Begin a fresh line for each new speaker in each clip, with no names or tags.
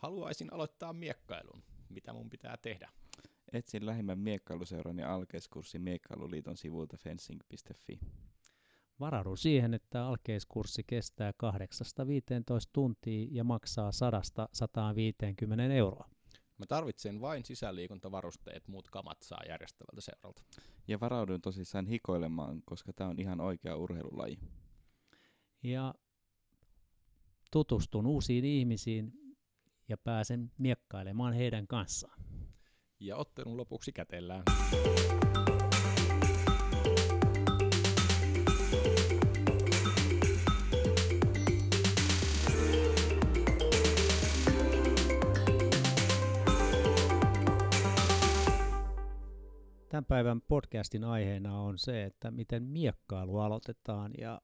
Haluaisin aloittaa miekkailun. Mitä mun pitää tehdä?
Etsin lähimmän miekkailuseuran ja alkeiskurssin Miekkailuliiton sivulta fencing.fi.
Varaudu siihen, että alkeiskurssi kestää 8-15 tuntia ja maksaa 100-150 euroa.
Mä tarvitsen vain sisäliikuntavarusteet, muut kamat saa järjestävältä seuralta.
Ja varaudun tosissaan hikoilemaan, koska tämä on ihan oikea urheilulaji.
Ja tutustun uusiin ihmisiin ja pääsen miekkailemaan heidän kanssaan.
Ja ottelun lopuksi kätellään.
Tämän päivän podcastin aiheena on se, että miten miekkailu aloitetaan ja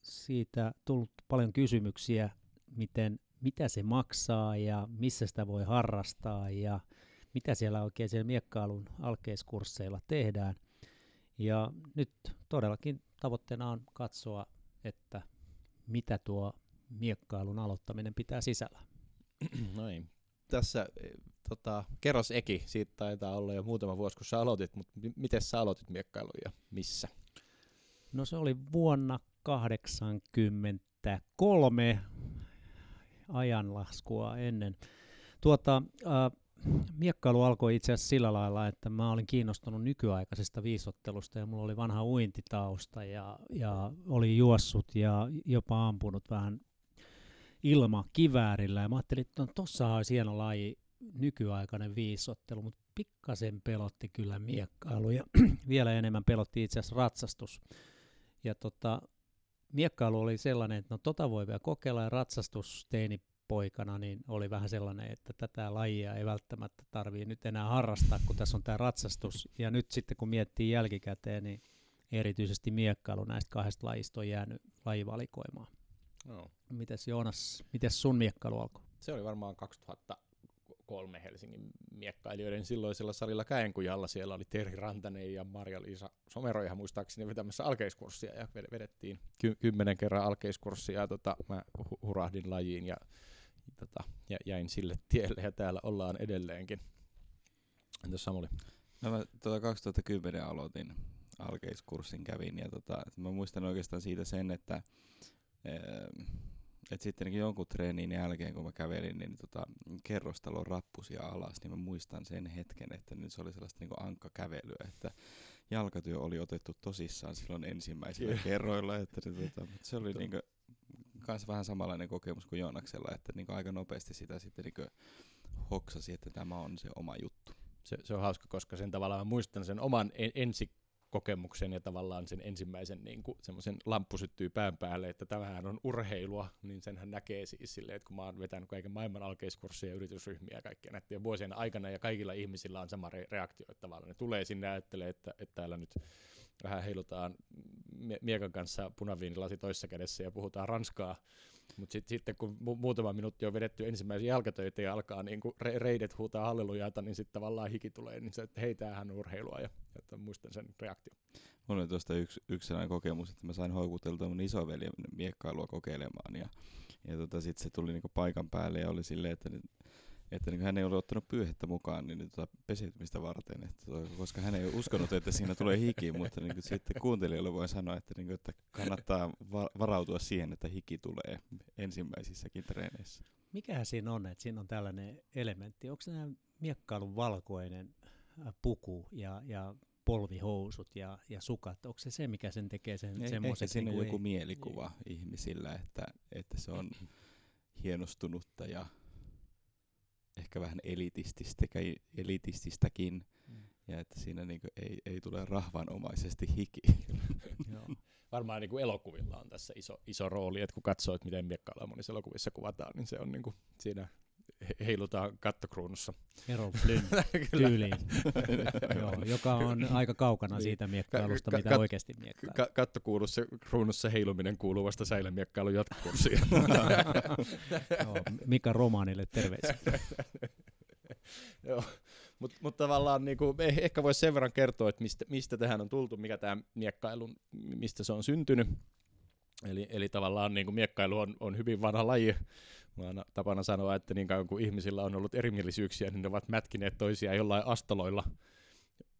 siitä tullut paljon kysymyksiä, miten, mitä se maksaa ja missä sitä voi harrastaa ja mitä siellä oikein siellä miekkailun alkeiskursseilla tehdään. Ja nyt todellakin tavoitteena on katsoa, että mitä tuo miekkailun aloittaminen pitää sisällä.
Noin. Tässä e, tota, kerros Eki, siitä taitaa olla jo muutama vuosi, kun sä aloitit, mutta m- miten sä aloitit miekkailun ja missä?
No se oli vuonna 1983 ajanlaskua ennen. Tuota, äh, miekkailu alkoi itse asiassa sillä lailla, että mä olin kiinnostunut nykyaikaisesta viisottelusta ja mulla oli vanha uintitausta ja, ja oli juossut ja jopa ampunut vähän ilma kiväärillä ja mä ajattelin, että no, tossa olisi hieno laji nykyaikainen viisottelu, mutta pikkasen pelotti kyllä miekkailu ja vielä enemmän pelotti itse asiassa ratsastus. Ja tota, miekkailu oli sellainen, että no tota voi vielä kokeilla ja ratsastus teini poikana niin oli vähän sellainen, että tätä lajia ei välttämättä tarvii nyt enää harrastaa, kun tässä on tämä ratsastus. Ja nyt sitten kun miettii jälkikäteen, niin erityisesti miekkailu näistä kahdesta lajista on jäänyt lajivalikoimaan.
No.
Mites Joonas, mites sun miekkailu alkoi?
Se oli varmaan 2003 Helsingin miekkailijoiden silloisella salilla Käenkujalla. Siellä oli Terhi Rantanen ja Marja-Liisa Somero ihan muistaakseni vetämässä alkeiskurssia ja vedettiin ky- kymmenen kerran alkeiskurssia ja tota, mä hu- hurahdin lajiin ja, tota, ja jäin sille tielle ja täällä ollaan edelleenkin. Entäs Samuli?
No mä tota 2010 aloitin alkeiskurssin kävin ja tota, mä muistan oikeastaan siitä sen, että et sitten jonkun treenin jälkeen, kun mä kävelin, niin tota, kerrostalon rappusia alas, niin mä muistan sen hetken, että nyt se oli sellaista niin ankkakävelyä, että jalkatyö oli otettu tosissaan silloin ensimmäisillä yeah. kerroilla, että niin, tota, se oli niin kuin, kans vähän samanlainen kokemus kuin Joonaksella, että niin aika nopeasti sitä sitten niin hoksasi, että tämä on se oma juttu.
Se, se on hauska, koska sen tavallaan mä muistan sen oman en, ensi kokemuksen ja tavallaan sen ensimmäisen niin kuin, semmoisen lamppu syttyy pään päälle, että tämähän on urheilua, niin senhän näkee siis silleen, että kun mä oon vetänyt kaiken maailman alkeiskurssia ja yritysryhmiä ja kaikkia näiden vuosien aikana ja kaikilla ihmisillä on sama re- reaktio, että tavallaan ne tulee sinne ja ajattelee, että, että täällä nyt vähän heilutaan miekan kanssa punaviinilasi toisessa kädessä ja puhutaan ranskaa, mutta sit, sitten kun mu- muutama minuutti on vedetty ensimmäisiä jalkatöitä ja alkaa kuin re- reidet huutaa hallelujaata, niin sitten tavallaan hiki tulee, niin se, että hei, tämähän on urheilua, ja, ja muistan sen reaktio.
Mulla oli tuosta yksi, yksi sellainen kokemus, että mä sain houkuteltua mun isoveljen miekkailua kokeilemaan, ja, ja tota, sitten se tuli niinku paikan päälle, ja oli silleen, että että niin hän ei ole ottanut pyyhettä mukaan niin, tota, peseytymistä varten, että, koska hän ei uskonut, että siinä tulee hiki, mutta niin kuin, sitten kuuntelijoille voi sanoa, että, niin kuin, että kannattaa va- varautua siihen, että hiki tulee ensimmäisissäkin treeneissä.
Mikähän siinä on, että siinä on tällainen elementti? Onko se miekkailun valkoinen äh, puku ja, ja polvihousut ja, ja sukat, onko se se, mikä sen tekee sen semmoisen?
Ehkä siinä niin on joku ei, mielikuva ei. ihmisillä, että, että se on hienostunutta ja ehkä vähän elitististäkin, mm. ja että siinä niin ei, ei tule rahvanomaisesti hiki.
Joo. Varmaan niin kuin elokuvilla on tässä iso, iso rooli, että kun katsoo, että miten miekkailla monissa elokuvissa kuvataan, niin se on niin kuin siinä heilutaan kattokruunussa.
Errol Flynn tyyliin, Joo, joka on aika kaukana niin. siitä miekkailusta, ka- mitä kat- oikeasti miekkailuu.
Ka- kattokruunussa kruunussa heiluminen kuuluu vasta säilämiekkailun jatkokurssiin.
Joo, Mika Romaanille terveisiä.
Joo, mutta mut tavallaan niinku, eh, ehkä voisi sen verran kertoa, että mistä, mistä tähän on tultu, mikä tämä miekkailu, mistä se on syntynyt. Eli, eli tavallaan niin kuin miekkailu on, on hyvin vanha laji, Mä aina tapana sanoa, että niin kauan kuin ihmisillä on ollut erimielisyyksiä, niin ne ovat mätkineet toisiaan jollain astoloilla.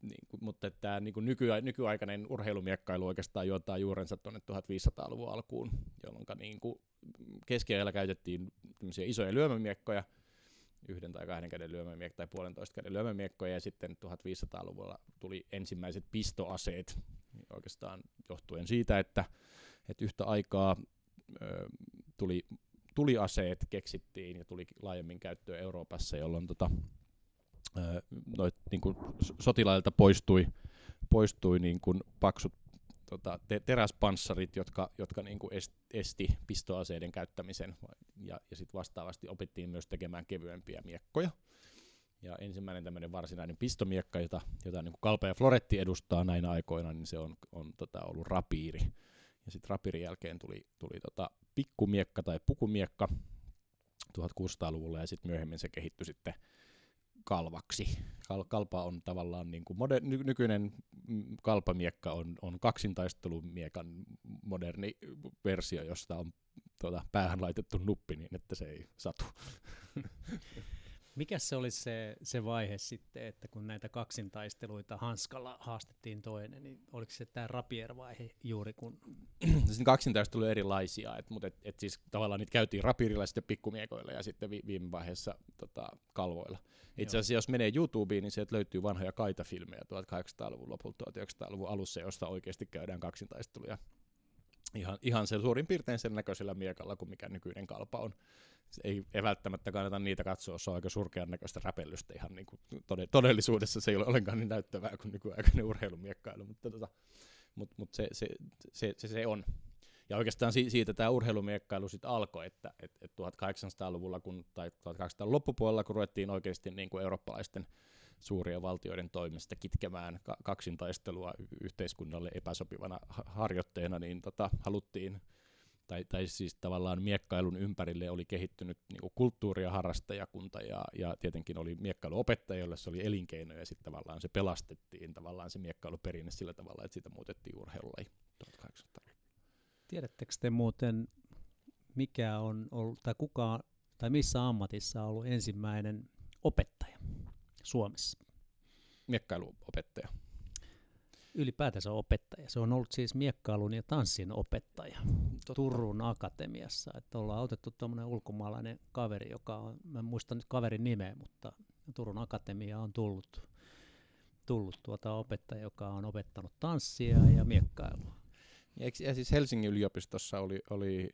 Niin mutta tämä niin kuin nyky, nykyaikainen urheilumiekkailu oikeastaan juontaa juurensa tuonne 1500-luvun alkuun, jolloin niin keskiajalla käytettiin isoja lyömämiekkoja, yhden tai kahden käden lyömämiekkoja tai puolentoista käden lyömämiekkoja, ja sitten 1500-luvulla tuli ensimmäiset pistoaseet, oikeastaan johtuen siitä, että, että yhtä aikaa ö, tuli tuliaseet keksittiin ja tuli laajemmin käyttöön Euroopassa, jolloin tota, noit, niin kuin sotilailta poistui, poistui niin kuin paksut tota, te- teräspanssarit, jotka, jotka niin kuin esti pistoaseiden käyttämisen, ja, ja sitten vastaavasti opittiin myös tekemään kevyempiä miekkoja. Ja ensimmäinen tämmöinen varsinainen pistomiekka, jota, jota niin kuin Kalpe ja Floretti edustaa näinä aikoina, niin se on, on tota, ollut rapiiri. Ja sitten rapiirin jälkeen tuli, tuli tota, pikkumiekka tai pukumiekka 1600-luvulla, ja sitten myöhemmin se kehittyi sitten kalvaksi. Kal- kalpa on tavallaan niin kuin moder- ny- nykyinen kalpamiekka on, on kaksintaistelumiekan moderni versio, josta on tuota, päähän laitettu nuppi niin, että se ei satu.
Mikä se oli se, se vaihe sitten, että kun näitä kaksintaisteluita hanskalla haastettiin toinen, niin oliko se tämä rapier-vaihe juuri kun...
siis kaksintaistelu erilaisia, et, mutta et, et siis tavallaan niitä käytiin rapirilla sitten pikkumiekoilla ja sitten vi, viime vaiheessa tota, kalvoilla. Itse asiassa jos menee YouTubeen, niin sieltä löytyy vanhoja kaitafilmejä 1800-luvun lopulta 1900-luvun alussa, josta oikeasti käydään kaksintaisteluja. Ihan, ihan se suurin piirtein sen näköisellä miekalla kuin mikä nykyinen kalpa on ei, ei välttämättä kannata niitä katsoa, se on aika surkean näköistä räpellystä ihan niin kuin todellisuudessa se ei ole ollenkaan niin näyttävää kuin nykyaikainen urheilumiekkailu, mutta tota, mut, mut se, se, se, se, se, on. Ja oikeastaan siitä tämä urheilumiekkailu sitten alkoi, että et, et 1800-luvulla kun, tai 1800-luvun loppupuolella, kun ruvettiin oikeasti niin kuin eurooppalaisten suurien valtioiden toimesta kitkemään kaksintaistelua yhteiskunnalle epäsopivana harjoitteena, niin tota, haluttiin tai, tai siis tavallaan miekkailun ympärille oli kehittynyt niin kulttuuri- ja harrastajakunta ja, ja tietenkin oli miekkailuopettaja, jolle se oli elinkeino ja sitten tavallaan se pelastettiin tavallaan se miekkailuperinne sillä tavalla, että siitä muutettiin urheilulaji 1800
Tiedättekö te muuten, mikä on ollut, tai kuka, tai missä ammatissa on ollut ensimmäinen opettaja Suomessa?
Miekkailuopettaja
ylipäätänsä opettaja. Se on ollut siis miekkailun ja tanssin opettaja Totta. Turun Akatemiassa. Että ollaan otettu tuommoinen ulkomaalainen kaveri, joka on, mä en muista nyt kaverin nimeä, mutta Turun Akatemia on tullut, tullut tuota opettaja, joka on opettanut tanssia ja miekkailua.
Ja, ja siis Helsingin yliopistossa oli, oli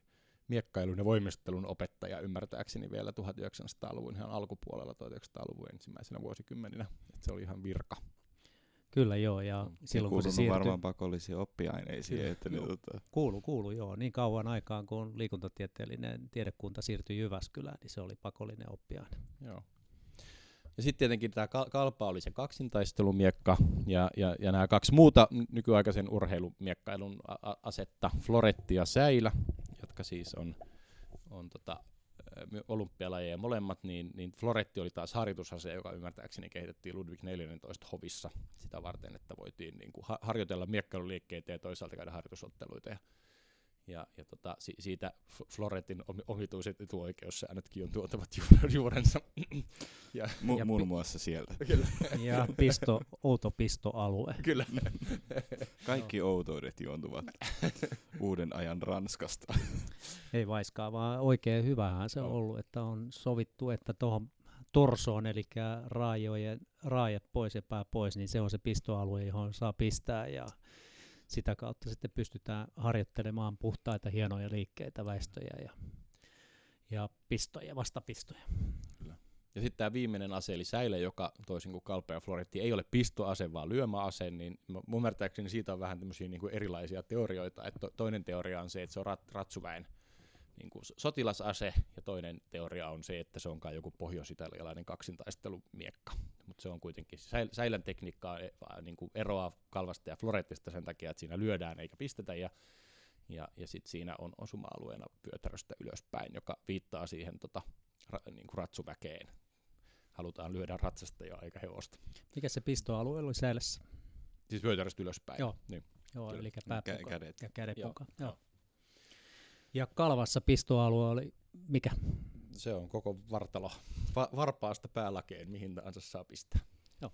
miekkailun ja voimistelun opettaja ymmärtääkseni vielä 1900-luvun ihan alkupuolella 1900-luvun ensimmäisenä vuosikymmeninä. Että se oli ihan virka.
Kyllä joo, ja mm. silloin kun se
siirtyi... varmaan pakollisia oppiaineisiin. Kyllä, että
joo.
Niin, tota...
Kuulu, kuulu, joo. Niin kauan aikaan, kun liikuntatieteellinen tiedekunta siirtyi Jyväskylään, niin se oli pakollinen oppiaine.
Joo. Ja sitten tietenkin tämä kalpa oli se kaksintaistelumiekka, ja, ja, ja nämä kaksi muuta nykyaikaisen urheilumiekkailun asetta, Floretti ja Säilä, jotka siis on, on tota, olympialajeja molemmat, niin, niin Floretti oli taas harjoitusase, joka ymmärtääkseni kehitettiin Ludwig 14 hovissa sitä varten, että voitiin niin kuin harjoitella miekkailuliikkeitä ja toisaalta käydä harjoitusotteluita. Ja, ja, ja tota, si, siitä Floretin omituiset etuoikeussäännötkin on tuotavat juurensa.
ja, M- ja muun muassa sieltä.
Kyllä. ja pisto, outo pistoalue.
Kyllä.
Kaikki no. outoudet juontuvat uuden ajan Ranskasta.
Ei vaiskaa, vaan oikein hyvähän se on ollut, että on sovittu, että tuohon torsoon, eli raajojen, raajat pois ja pää pois, niin se on se pistoalue, johon saa pistää ja sitä kautta sitten pystytään harjoittelemaan puhtaita, hienoja liikkeitä, väistöjä ja, ja pistoja, vastapistoja.
Kyllä. Ja sitten tämä viimeinen ase, eli säile, joka toisin kuin kalpea ja floretti ei ole pistoase, vaan lyömäase, niin mun ymmärtääkseni siitä on vähän tämmöisiä niin erilaisia teorioita. Että to, toinen teoria on se, että se on rat, ratsuväen niin kuin sotilasase, ja toinen teoria on se, että se onkaan joku pohjois-italialainen kaksintaistelumiekka. Mutta se on kuitenkin, säil- säilän tekniikkaa e, niin kuin eroaa kalvasta ja florettista sen takia, että siinä lyödään eikä pistetä, ja, ja, ja sitten siinä on osuma-alueena pyötäröstä ylöspäin, joka viittaa siihen tota, ra, niin kuin ratsuväkeen. Halutaan lyödä ratsastajaa eikä hevosta.
Mikä se pistoalue oli säilässä?
Siis vyötäröstä ylöspäin.
Joo,
niin.
Joo eli
kädet.
ja kädet Joo. Joo. Ja kalvassa pistoalue oli mikä?
se on koko vartalo Va- varpaasta päälakeen, mihin tahansa saa pistää.
Joo.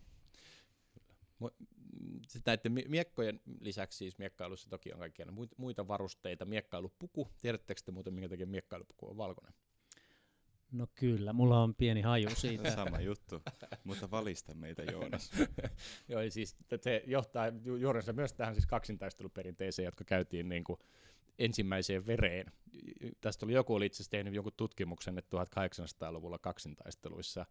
Näiden miekkojen lisäksi siis miekkailussa toki on kaikkia muita varusteita. Miekkailupuku, tiedättekö te muuten minkä takia miekkailupuku on valkoinen?
No kyllä, mulla on pieni haju siitä.
Sama juttu, mutta valista meitä Joonas.
Joo, eli siis se johtaa juurensa myös tähän siis kaksintaisteluperinteeseen, jotka käytiin niin kuin ensimmäiseen vereen. Tästä oli joku oli itse asiassa tehnyt jonkun tutkimuksen, että 1800-luvulla kaksintaisteluissa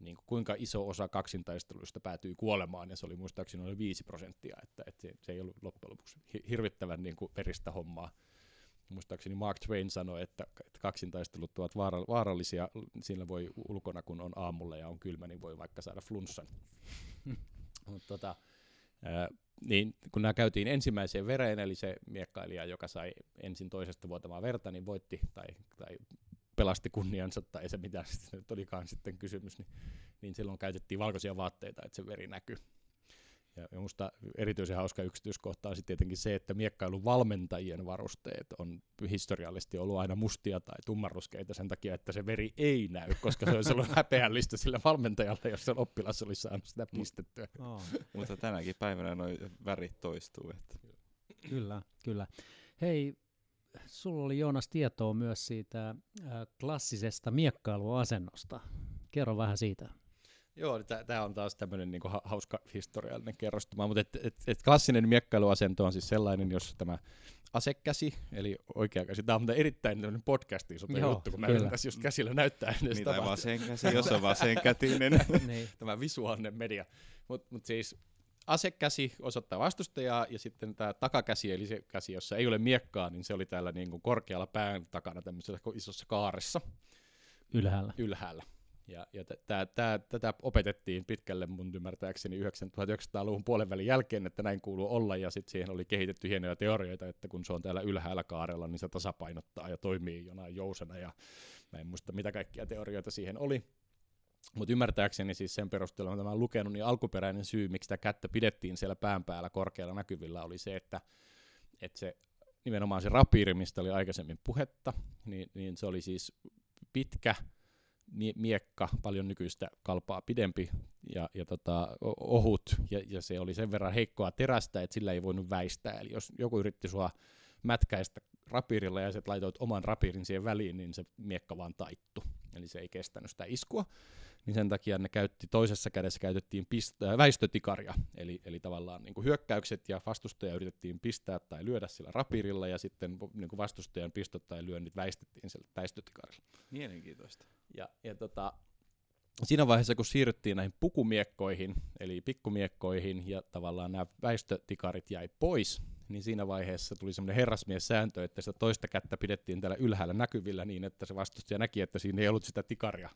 niin kuin kuinka iso osa kaksintaisteluista päätyi kuolemaan, ja se oli muistaakseni noin 5 prosenttia, että, että se, se ei ollut loppujen lopuksi hirvittävän niin kuin veristä hommaa. Muistaakseni Mark Twain sanoi, että, että kaksintaistelut ovat vaara, vaarallisia, sillä voi ulkona kun on aamulla ja on kylmä, niin voi vaikka saada flunssan. Mutta tota, niin kun nämä käytiin ensimmäiseen vereen, eli se miekkailija, joka sai ensin toisesta vuotamaa verta, niin voitti tai, tai pelasti kunniansa, tai se mitä sitten olikaan sitten kysymys, niin, niin silloin käytettiin valkoisia vaatteita, että se veri näkyy. Ja minusta erityisen hauska yksityiskohta on sitten tietenkin se, että miekkailun valmentajien varusteet on historiallisesti ollut aina mustia tai tummaruskeita sen takia, että se veri ei näy, koska se olisi ollut häpeällistä sille valmentajalle, jos se oppilas olisi saanut sitä pistettyä.
Oh. Mutta tänäkin päivänä nuo värit toistuu. Että.
Kyllä, kyllä. Hei, sulla oli Joonas tietoa myös siitä äh, klassisesta miekkailuasennosta. Kerro vähän siitä.
Joo, tämä on taas tämmöinen niinku hauska historiallinen kerrostuma, mutta et, et, et klassinen miekkailuasento on siis sellainen, jossa tämä asekäsi, eli oikea käsi, tämä on erittäin tämmöinen podcastiin sopiva juttu, kun mä yritän tässä just käsillä näyttää ennen
Niin, tai vasen käsi, jos on vasenkätinen.
niin. Tämä visuaalinen media. Mutta mut siis asekäsi osoittaa vastustajaa, ja sitten tämä takakäsi, eli se käsi, jossa ei ole miekkaa, niin se oli täällä niin kuin korkealla pään takana tämmöisessä isossa kaaressa.
Ylhäällä.
Ylhäällä. Ja, ja tää, tää, tätä opetettiin pitkälle mun ymmärtääkseni 1900-luvun puolen välin jälkeen, että näin kuuluu olla, ja sitten siihen oli kehitetty hienoja teorioita, että kun se on täällä ylhäällä kaarella, niin se tasapainottaa ja toimii jonain jousena, ja mä en muista mitä kaikkia teorioita siihen oli. Mutta ymmärtääkseni siis sen perusteella, mitä mä olen lukenut, niin alkuperäinen syy, miksi sitä kättä pidettiin siellä pään päällä korkealla näkyvillä, oli se, että, että se nimenomaan se rapiiri, mistä oli aikaisemmin puhetta, niin, niin se oli siis pitkä, miekka, paljon nykyistä kalpaa pidempi ja, ja tota, ohut, ja, ja se oli sen verran heikkoa terästä, että sillä ei voinut väistää. Eli jos joku yritti sua mätkäistä rapirilla ja sä laitoit oman rapirin siihen väliin, niin se miekka vaan taittu. Eli se ei kestänyt sitä iskua. Niin sen takia ne käytti, toisessa kädessä käytettiin pist- äh, väistötikaria, eli, eli tavallaan niin kuin hyökkäykset ja vastustaja yritettiin pistää tai lyödä sillä rapirilla, ja sitten niin kuin vastustajan pistot tai lyönnit väistettiin sillä väistötikarilla.
Mielenkiintoista.
Ja, ja tota, siinä vaiheessa, kun siirryttiin näihin pukumiekkoihin, eli pikkumiekkoihin, ja tavallaan nämä väistötikarit jäi pois, niin siinä vaiheessa tuli semmoinen herrasmies-sääntö, että sitä toista kättä pidettiin täällä ylhäällä näkyvillä niin, että se vastustaja näki, että siinä ei ollut sitä tikaria.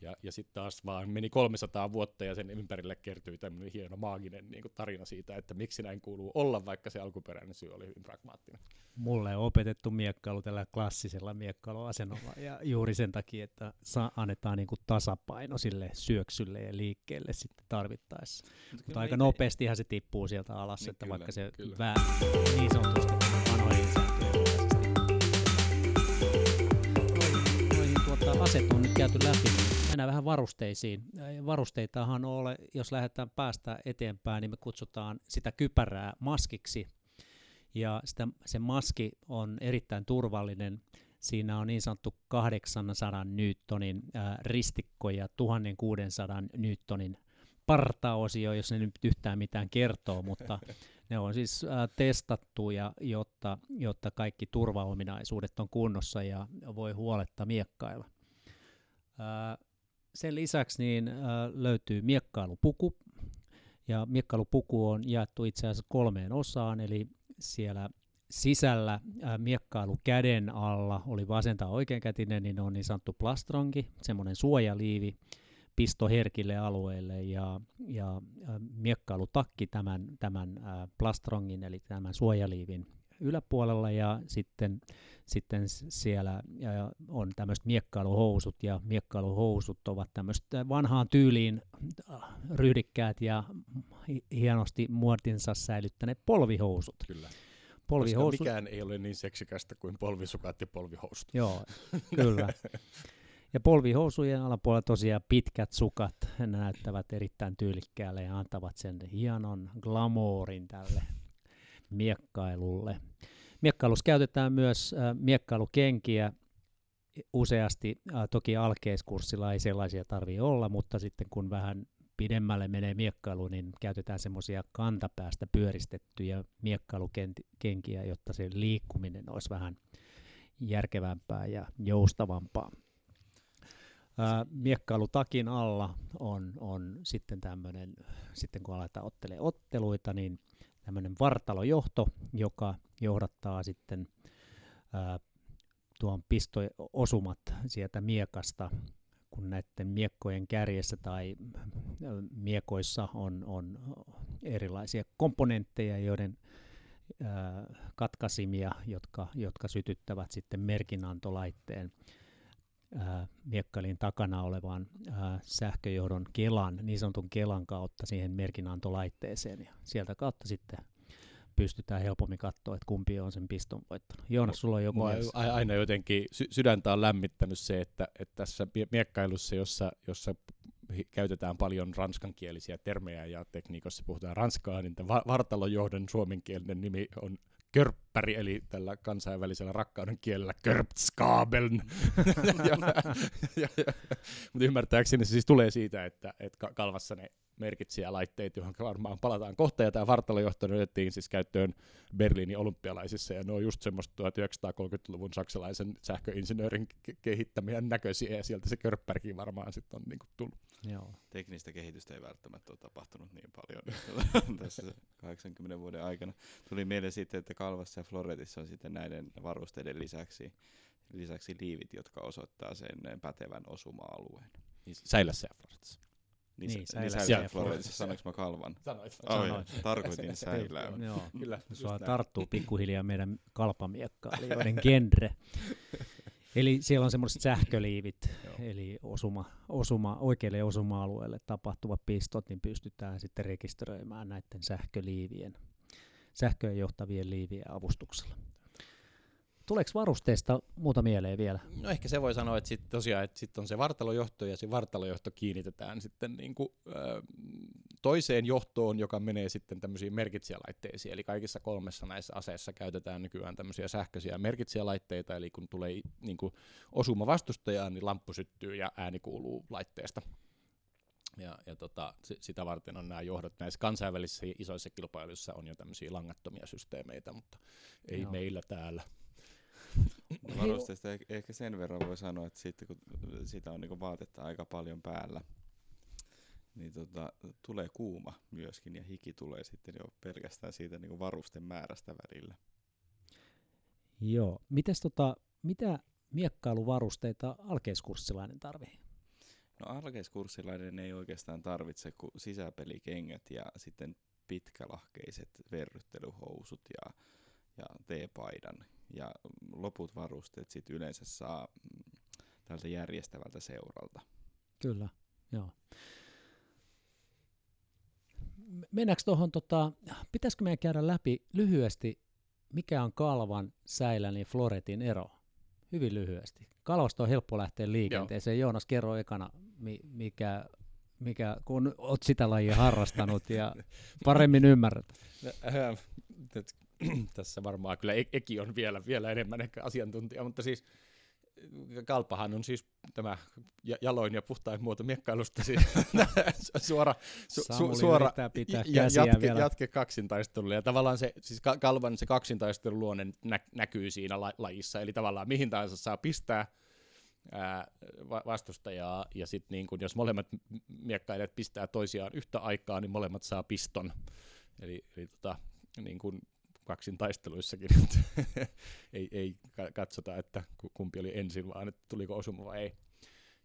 Ja, ja sitten taas vaan meni 300 vuotta ja sen ympärille kertyi tämmöinen hieno maaginen niin tarina siitä, että miksi näin kuuluu olla, vaikka se alkuperäinen syy oli hyvin pragmaattinen.
Mulle on opetettu miekkailu tällä klassisella miekkailuasennolla ja juuri sen takia, että saa, annetaan niin kuin tasapaino sille syöksylle ja liikkeelle sitten tarvittaessa. Mutta, Mutta aika nopeastihan se tippuu sieltä alas, niin että kyllä, vaikka se vää, niin sanotusti vanhoihin sääntöjen tuota, aset on nyt käyty läpi, niin mennään vähän varusteisiin. Varusteitahan ole, jos lähdetään päästä eteenpäin, niin me kutsutaan sitä kypärää maskiksi. Ja sitä, se maski on erittäin turvallinen. Siinä on niin sanottu 800 newtonin ää, ristikko ja 1600 newtonin partaosio, jos ne nyt yhtään mitään kertoo, mutta ne on siis ää, testattuja, jotta, jotta kaikki turvaominaisuudet on kunnossa ja voi huoletta miekkailla. Ää, sen lisäksi niin ää, löytyy miekkailupuku, ja miekkailupuku on jaettu itse asiassa kolmeen osaan, eli siellä sisällä ää, miekkailu käden alla oli vasenta oikeankätinen, niin on niin sanottu plastrongi, semmoinen suojaliivi, pisto herkille alueille ja, ja miekkailutakki tämän, tämän plastrongin eli tämän suojaliivin yläpuolella ja sitten, sitten siellä on tämmöiset miekkailuhousut ja miekkailuhousut ovat tämmöistä vanhaan tyyliin äh, ryhdikkäät ja hienosti muotinsa säilyttäneet polvihousut.
Kyllä. Polvihousut. Koska mikään ei ole niin seksikästä kuin polvisukat ja polvihousut.
Joo, kyllä. Ja polvihousujen alapuolella tosiaan pitkät sukat näyttävät erittäin tyylikkäälle ja antavat sen hienon glamourin tälle miekkailulle. Miekkailussa käytetään myös äh, miekkailukenkiä useasti, äh, toki alkeiskurssilla ei sellaisia tarvitse olla, mutta sitten kun vähän pidemmälle menee miekkailu, niin käytetään semmoisia kantapäästä pyöristettyjä miekkailukenkiä, jotta se liikkuminen olisi vähän järkevämpää ja joustavampaa. Ää, miekkailutakin alla on, on sitten tämmöinen, sitten kun aletaan ottelee otteluita, niin tämmöinen vartalojohto, joka johdattaa sitten ää, tuon pistoosumat sieltä miekasta, kun näiden miekkojen kärjessä tai miekoissa on, on erilaisia komponentteja, joiden ää, katkasimia, jotka, jotka sytyttävät sitten merkinantolaitteen miekkailin takana olevan ää, sähköjohdon kelan, niin sanotun kelan kautta siihen merkinantolaitteeseen. Ja sieltä kautta sitten pystytään helpommin katsoa, että kumpi on sen piston voittanut. Joonas, sulla on joku
Mua
mielessä?
aina jotenkin sy- sydäntä on lämmittänyt se, että, että tässä miekkailussa, jossa, jossa käytetään paljon ranskankielisiä termejä ja tekniikossa puhutaan ranskaa, niin va- vartalojohdon suomenkielinen nimi on körppäri, eli tällä kansainvälisellä rakkauden kielellä körptskabeln. Mutta ymmärtääkseni se siis tulee siitä, että, että kalvassa ne merkitsijälaitteet, johon varmaan palataan kohta, ja tämä vartalojohto otettiin siis käyttöön Berliinin olympialaisissa, ja ne on just semmoista 1930-luvun saksalaisen sähköinsinöörin kehittämiä näköisiä, ja sieltä se körppärikin varmaan sitten on niinku tullut.
Joo.
Teknistä kehitystä ei välttämättä ole tapahtunut niin paljon tässä 80 vuoden aikana. Tuli mieleen sitten, että Kalvassa ja Floretissa on sitten näiden varusteiden lisäksi, lisäksi liivit, jotka osoittaa sen pätevän osuma-alueen.
Niin Säilässä ja Floretissa.
Niin,
Niin,
niin
Säilässä
Säilässä
ja
ja Floretissa, sanoinko mä Kalvan?
Sanoit.
Oi,
Sanoit.
tarkoitin Säilää.
Joo.
Kyllä,
Sua tarttuu pikkuhiljaa meidän kalpamiekkailijoiden genre. Eli siellä on semmoiset sähköliivit,
Joo.
eli osuma, osuma, oikealle osuma-alueelle tapahtuvat pistot, niin pystytään sitten rekisteröimään näiden sähköliivien, sähköön johtavien liivien avustuksella. Tuleeko varusteista muuta mieleen vielä?
No ehkä se voi sanoa, että sitten tosiaan, että sitten on se vartalojohto ja se vartalojohto kiinnitetään sitten niin kuin, toiseen johtoon, joka menee sitten tämmöisiin merkitsijälaitteisiin. Eli kaikissa kolmessa näissä aseissa käytetään nykyään tämmöisiä sähköisiä merkitsijälaitteita, eli kun tulee niin kuin osuma vastustajaan, niin lamppu syttyy ja ääni kuuluu laitteesta. Ja, ja tota, si- sitä varten on nämä johdot. Näissä kansainvälisissä isoissa kilpailuissa on jo tämmöisiä langattomia systeemeitä, mutta ei
Joo.
meillä täällä.
Varusteista ehkä- sen verran voi sanoa, että sitten kun sitä on niinku vaatetta aika paljon päällä, niin tota, tulee kuuma myöskin ja hiki tulee sitten jo pelkästään siitä niinku varusten määrästä välillä.
Joo. Mites tota, mitä miekkailuvarusteita alkeiskurssilainen tarvii?
No alkeiskurssilainen ei oikeastaan tarvitse kuin sisäpelikengät ja sitten pitkälahkeiset verryttelyhousut ja, ja T-paidan. Ja loput varusteet sitten yleensä saa mm, tältä järjestävältä seuralta.
Kyllä, joo. Mennäänkö tuohon, tota, pitäisikö meidän käydä läpi lyhyesti, mikä on kalvan, säilän ja floretin ero? Hyvin lyhyesti. Kalvasta on helppo lähteä liikenteeseen. Joonas, kerro ekana, mi- mikä, mikä, kun olet sitä lajia harrastanut ja paremmin ymmärrät.
Äh, nyt tässä varmaan kyllä E- Eki on vielä, vielä enemmän ehkä asiantuntija, mutta siis Kalpahan on siis tämä ja- jaloin ja puhtain muoto miekkailusta siis suora, su,
Samuli
suora
pitää
ja, jatke,
vielä.
jatke kaksintaistelulle. Ja tavallaan se, siis Ka- Kalvan se kaksintaistelun luonne nä, näkyy siinä la, lajissa, eli tavallaan mihin tahansa saa pistää ää, va- vastustajaa, ja sitten niin kun, jos molemmat miekkailijat pistää toisiaan yhtä aikaa, niin molemmat saa piston. Eli, eli tota, niin kuin kaksin taisteluissakin ei, ei ka- katsota, että ku- kumpi oli ensin, vaan että tuliko osuma vai ei.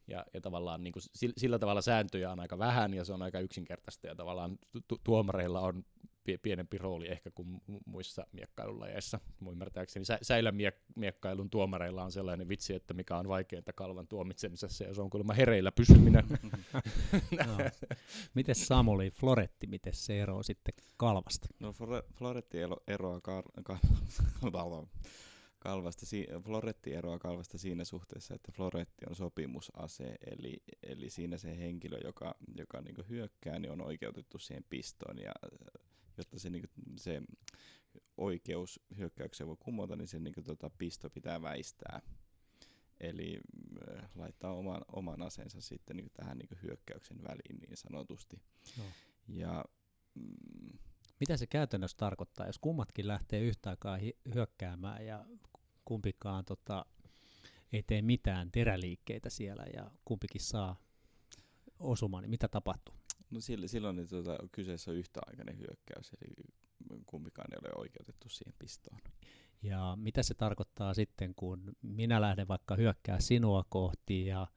Ja, ja tavallaan niin kuin sillä, tavalla sääntöjä on aika vähän ja se on aika yksinkertaista ja tavallaan tu- tuomareilla on pienempi rooli ehkä kuin mu- muissa miekkailulajeissa. Mun ymmärtääkseni sä- säilän miek- miekkailun tuomareilla on sellainen vitsi, että mikä on vaikeinta kalvan tuomitsemisessa ja se on kuulemma hereillä pysyminen.
Joo. Miten Samuli, floretti, miten se eroaa sitten kalvasta?
No Flore- Floretti elo- eroaa kar- ka- kalvasta, si- Floretti eroaa kalvasta siinä suhteessa, että Floretti on sopimusase, eli, eli siinä se henkilö, joka, joka niin hyökkää, niin on oikeutettu siihen pistoon, ja jotta se, niin kuin, se oikeus hyökkäykseen voi kumota, niin se niin kuin, tota, pisto pitää väistää. Eli äh, laittaa oman, oman aseensa sitten niin tähän niin hyökkäyksen väliin niin sanotusti. No. Ja,
mm, Mitä se käytännössä tarkoittaa, jos kummatkin lähtee yhtä aikaa hi- hyökkäämään ja kumpikaan tota, ei tee mitään teräliikkeitä siellä ja kumpikin saa osumaan, niin mitä tapahtuu?
No silloin, niin tuota, kyseessä on yhtäaikainen hyökkäys, eli kumpikaan ei ole oikeutettu siihen pistoon.
Ja mitä se tarkoittaa sitten, kun minä lähden vaikka hyökkää sinua kohti ja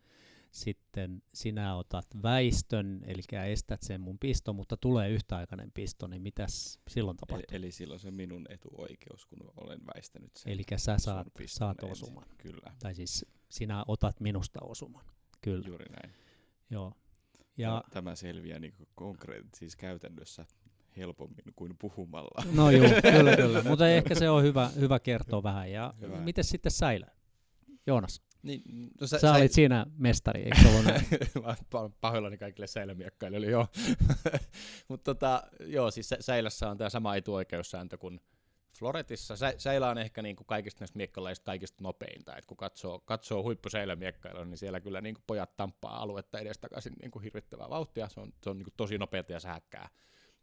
sitten sinä otat väistön, eli estät sen mun pisto, mutta tulee yhtäaikainen pisto, niin mitäs silloin tapahtuu?
Eli, eli silloin se minun etuoikeus, kun olen väistänyt sen.
Eli sä saat, saat osuman.
Ensin. Kyllä.
Tai siis sinä otat minusta osuman. Kyllä.
Juuri näin.
Joo.
Ja, tämä selviää niin konkreettisesti, siis käytännössä helpommin kuin puhumalla.
No joo, kyllä, kyllä. Mutta ehkä se on hyvä, hyvä kertoa vähän. Ja miten sitten Säilö? Joonas? Niin, no sä, sä olit siinä mestari, eikö ollut näin?
pahoillani kaikille säilömiekkailijoille, joo. Mutta tota, joo, siis säilässä on tämä sama etuoikeussääntö kuin Floretissa. Sä, säilä on ehkä niin kuin kaikista näistä miekkalaisista kaikista nopeinta. Et kun katsoo, katsoo huippusäilömiekkailua, niin siellä kyllä niin kuin pojat tamppaa aluetta edestakaisin niin kuin hirvittävää vauhtia. Se on, se on niin kuin tosi nopeata ja sähkää.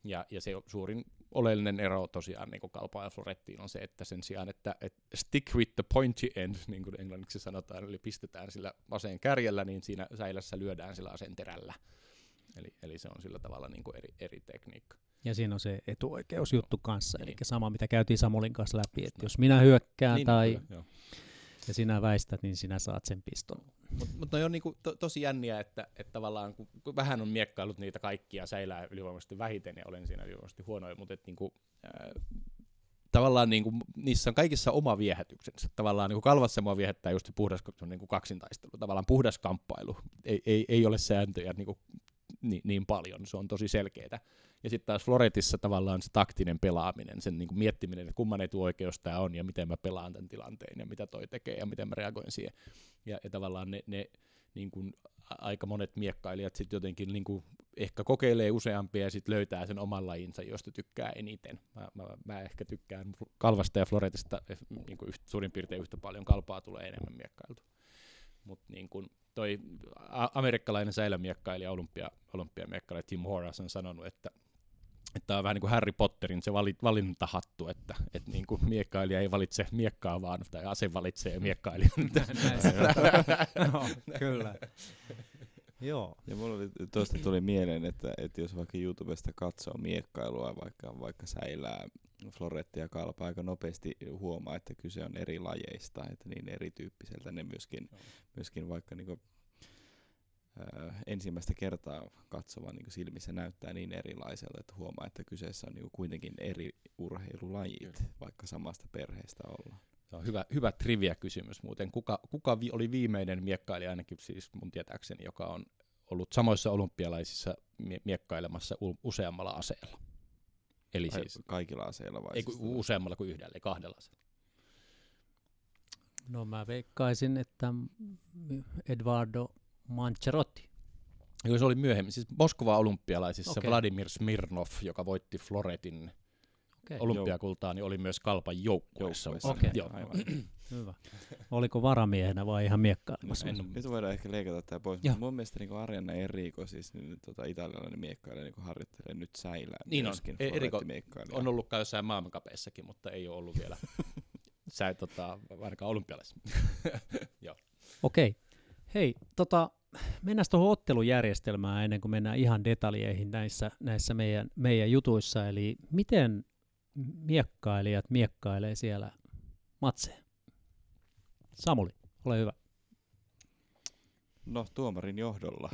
Ja, ja se suurin oleellinen ero tosiaan niin Kalpaan ja Florettiin on se, että sen sijaan, että, että stick with the pointy end, niin kuin englanniksi sanotaan, eli pistetään sillä aseen kärjellä, niin siinä säilässä lyödään sillä aseen terällä. Eli, eli se on sillä tavalla niin kuin eri, eri tekniikka.
Ja siinä on se etuoikeusjuttu kanssa, niin. eli sama mitä käytiin Samulin kanssa läpi, että jos minä hyökkään niin, tai kyllä, ja sinä väistät, niin sinä saat sen piston.
Mutta mut ne on niinku to, tosi jänniä, että, että tavallaan kun, kun vähän on miekkailut niitä kaikkia säilää ylivoimaisesti vähiten ja olen siinä ylivoimaisesti huonoja, mutta et niinku, äh, tavallaan niinku, niissä on kaikissa oma viehätyksensä. Tavallaan niinku kalvassa mua viehättää just puhdas niinku kaksintaistelu, tavallaan puhdas kamppailu. Ei, ei, ei ole sääntöjä niinku, niin, niin paljon, se on tosi selkeää. Ja sitten taas Floretissa tavallaan se taktinen pelaaminen, sen niin kuin miettiminen, että kumman etuoikeus tämä on ja miten mä pelaan tämän tilanteen ja mitä toi tekee ja miten mä reagoin siihen. Ja, ja tavallaan ne, ne niin kuin aika monet miekkailijat sitten jotenkin niin kuin ehkä kokeilee useampia ja sitten löytää sen oman lajinsa, josta tykkää eniten. Mä, mä, mä ehkä tykkään kalvasta ja floretista niin kuin yht, suurin piirtein yhtä paljon, kalpaa tulee enemmän miekkailtu. Mutta niin kuin toi amerikkalainen säilömiekkailija, olympia, olympiamiekkailija Tim Horace on sanonut, että että on vähän niin kuin Harry Potterin se vali, valintahattu, että, että niin kuin miekkailija ei valitse miekkaa vaan, tai ase valitsee miekkailijan.
no, kyllä. Joo.
Ja mulla oli, tuosta tuli mieleen, että, että jos vaikka YouTubesta katsoo miekkailua, vaikka, vaikka säilää florettia ja kalpa aika nopeasti huomaa, että kyse on eri lajeista, että niin erityyppiseltä ne myöskin, myöskin vaikka niin ensimmäistä kertaa katsovan niin silmissä näyttää niin erilaiselta, että huomaa, että kyseessä on niin kuitenkin eri urheilulajit, Kyllä. vaikka samasta perheestä ollaan.
Se on hyvä, hyvä trivia-kysymys muuten. Kuka, kuka vi, oli viimeinen miekkailija ainakin siis mun tietääkseni, joka on ollut samoissa olympialaisissa mie- miekkailemassa useammalla aseella?
Eli Ai, siis, kaikilla aseilla vai?
Ei, siis useammalla kuin yhdellä, eli kahdella aseella.
No mä veikkaisin, että Eduardo Mancherotti.
Joo, se oli myöhemmin. Siis Moskova olympialaisissa okay. Vladimir Smirnov, joka voitti Floretin okay. olympiakultaa, niin oli myös Kalpan joukkueessa.
Okay. Joo. Aivan. Hyvä. Oliko varamiehenä vai ihan miekkailemassa?
No, en, nyt voidaan ehkä leikata tämä pois. Ja. Mun mielestä niin Arianna Enrico, siis niin, tota, italialainen miekkailija, niin harjoittelee nyt säilää
niin myöskin. On. Enrico on ollut jossain maailmankapeissakin, mutta ei ole ollut vielä sä, tota, ainakaan olympialaisissa.
Okei. Okay. Hei, tota, mennään tuohon ottelujärjestelmään ennen kuin mennään ihan detaljeihin näissä, näissä meidän, meidän jutuissa. Eli miten miekkailijat miekkailee siellä matseja? Samuli, ole hyvä.
No, tuomarin johdolla.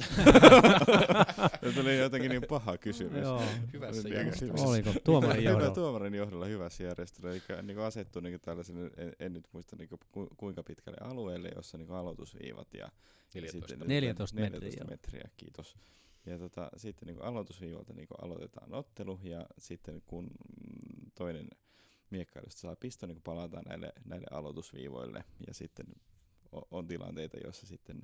Se tuli jotenkin niin paha kysymys.
Joo, hyvässä järjestelyssä. Oliko tuomarin johdolla?
Hyvä, tuomarin johdolla hyvässä järjestelyssä. Eli niin asettu niin tällaisen, en, en, nyt muista niin kuin, kuinka pitkälle alueelle, jossa niin aloitusviivat ja
14, sitten, 14 metriä.
14 metriä, kiitos. Ja tota, sitten niin aloitusviivalta niin aloitetaan ottelu ja sitten kun toinen miekkailusta saa piston, niin palataan näille, näille aloitusviivoille ja sitten on, tilanteita, joissa sitten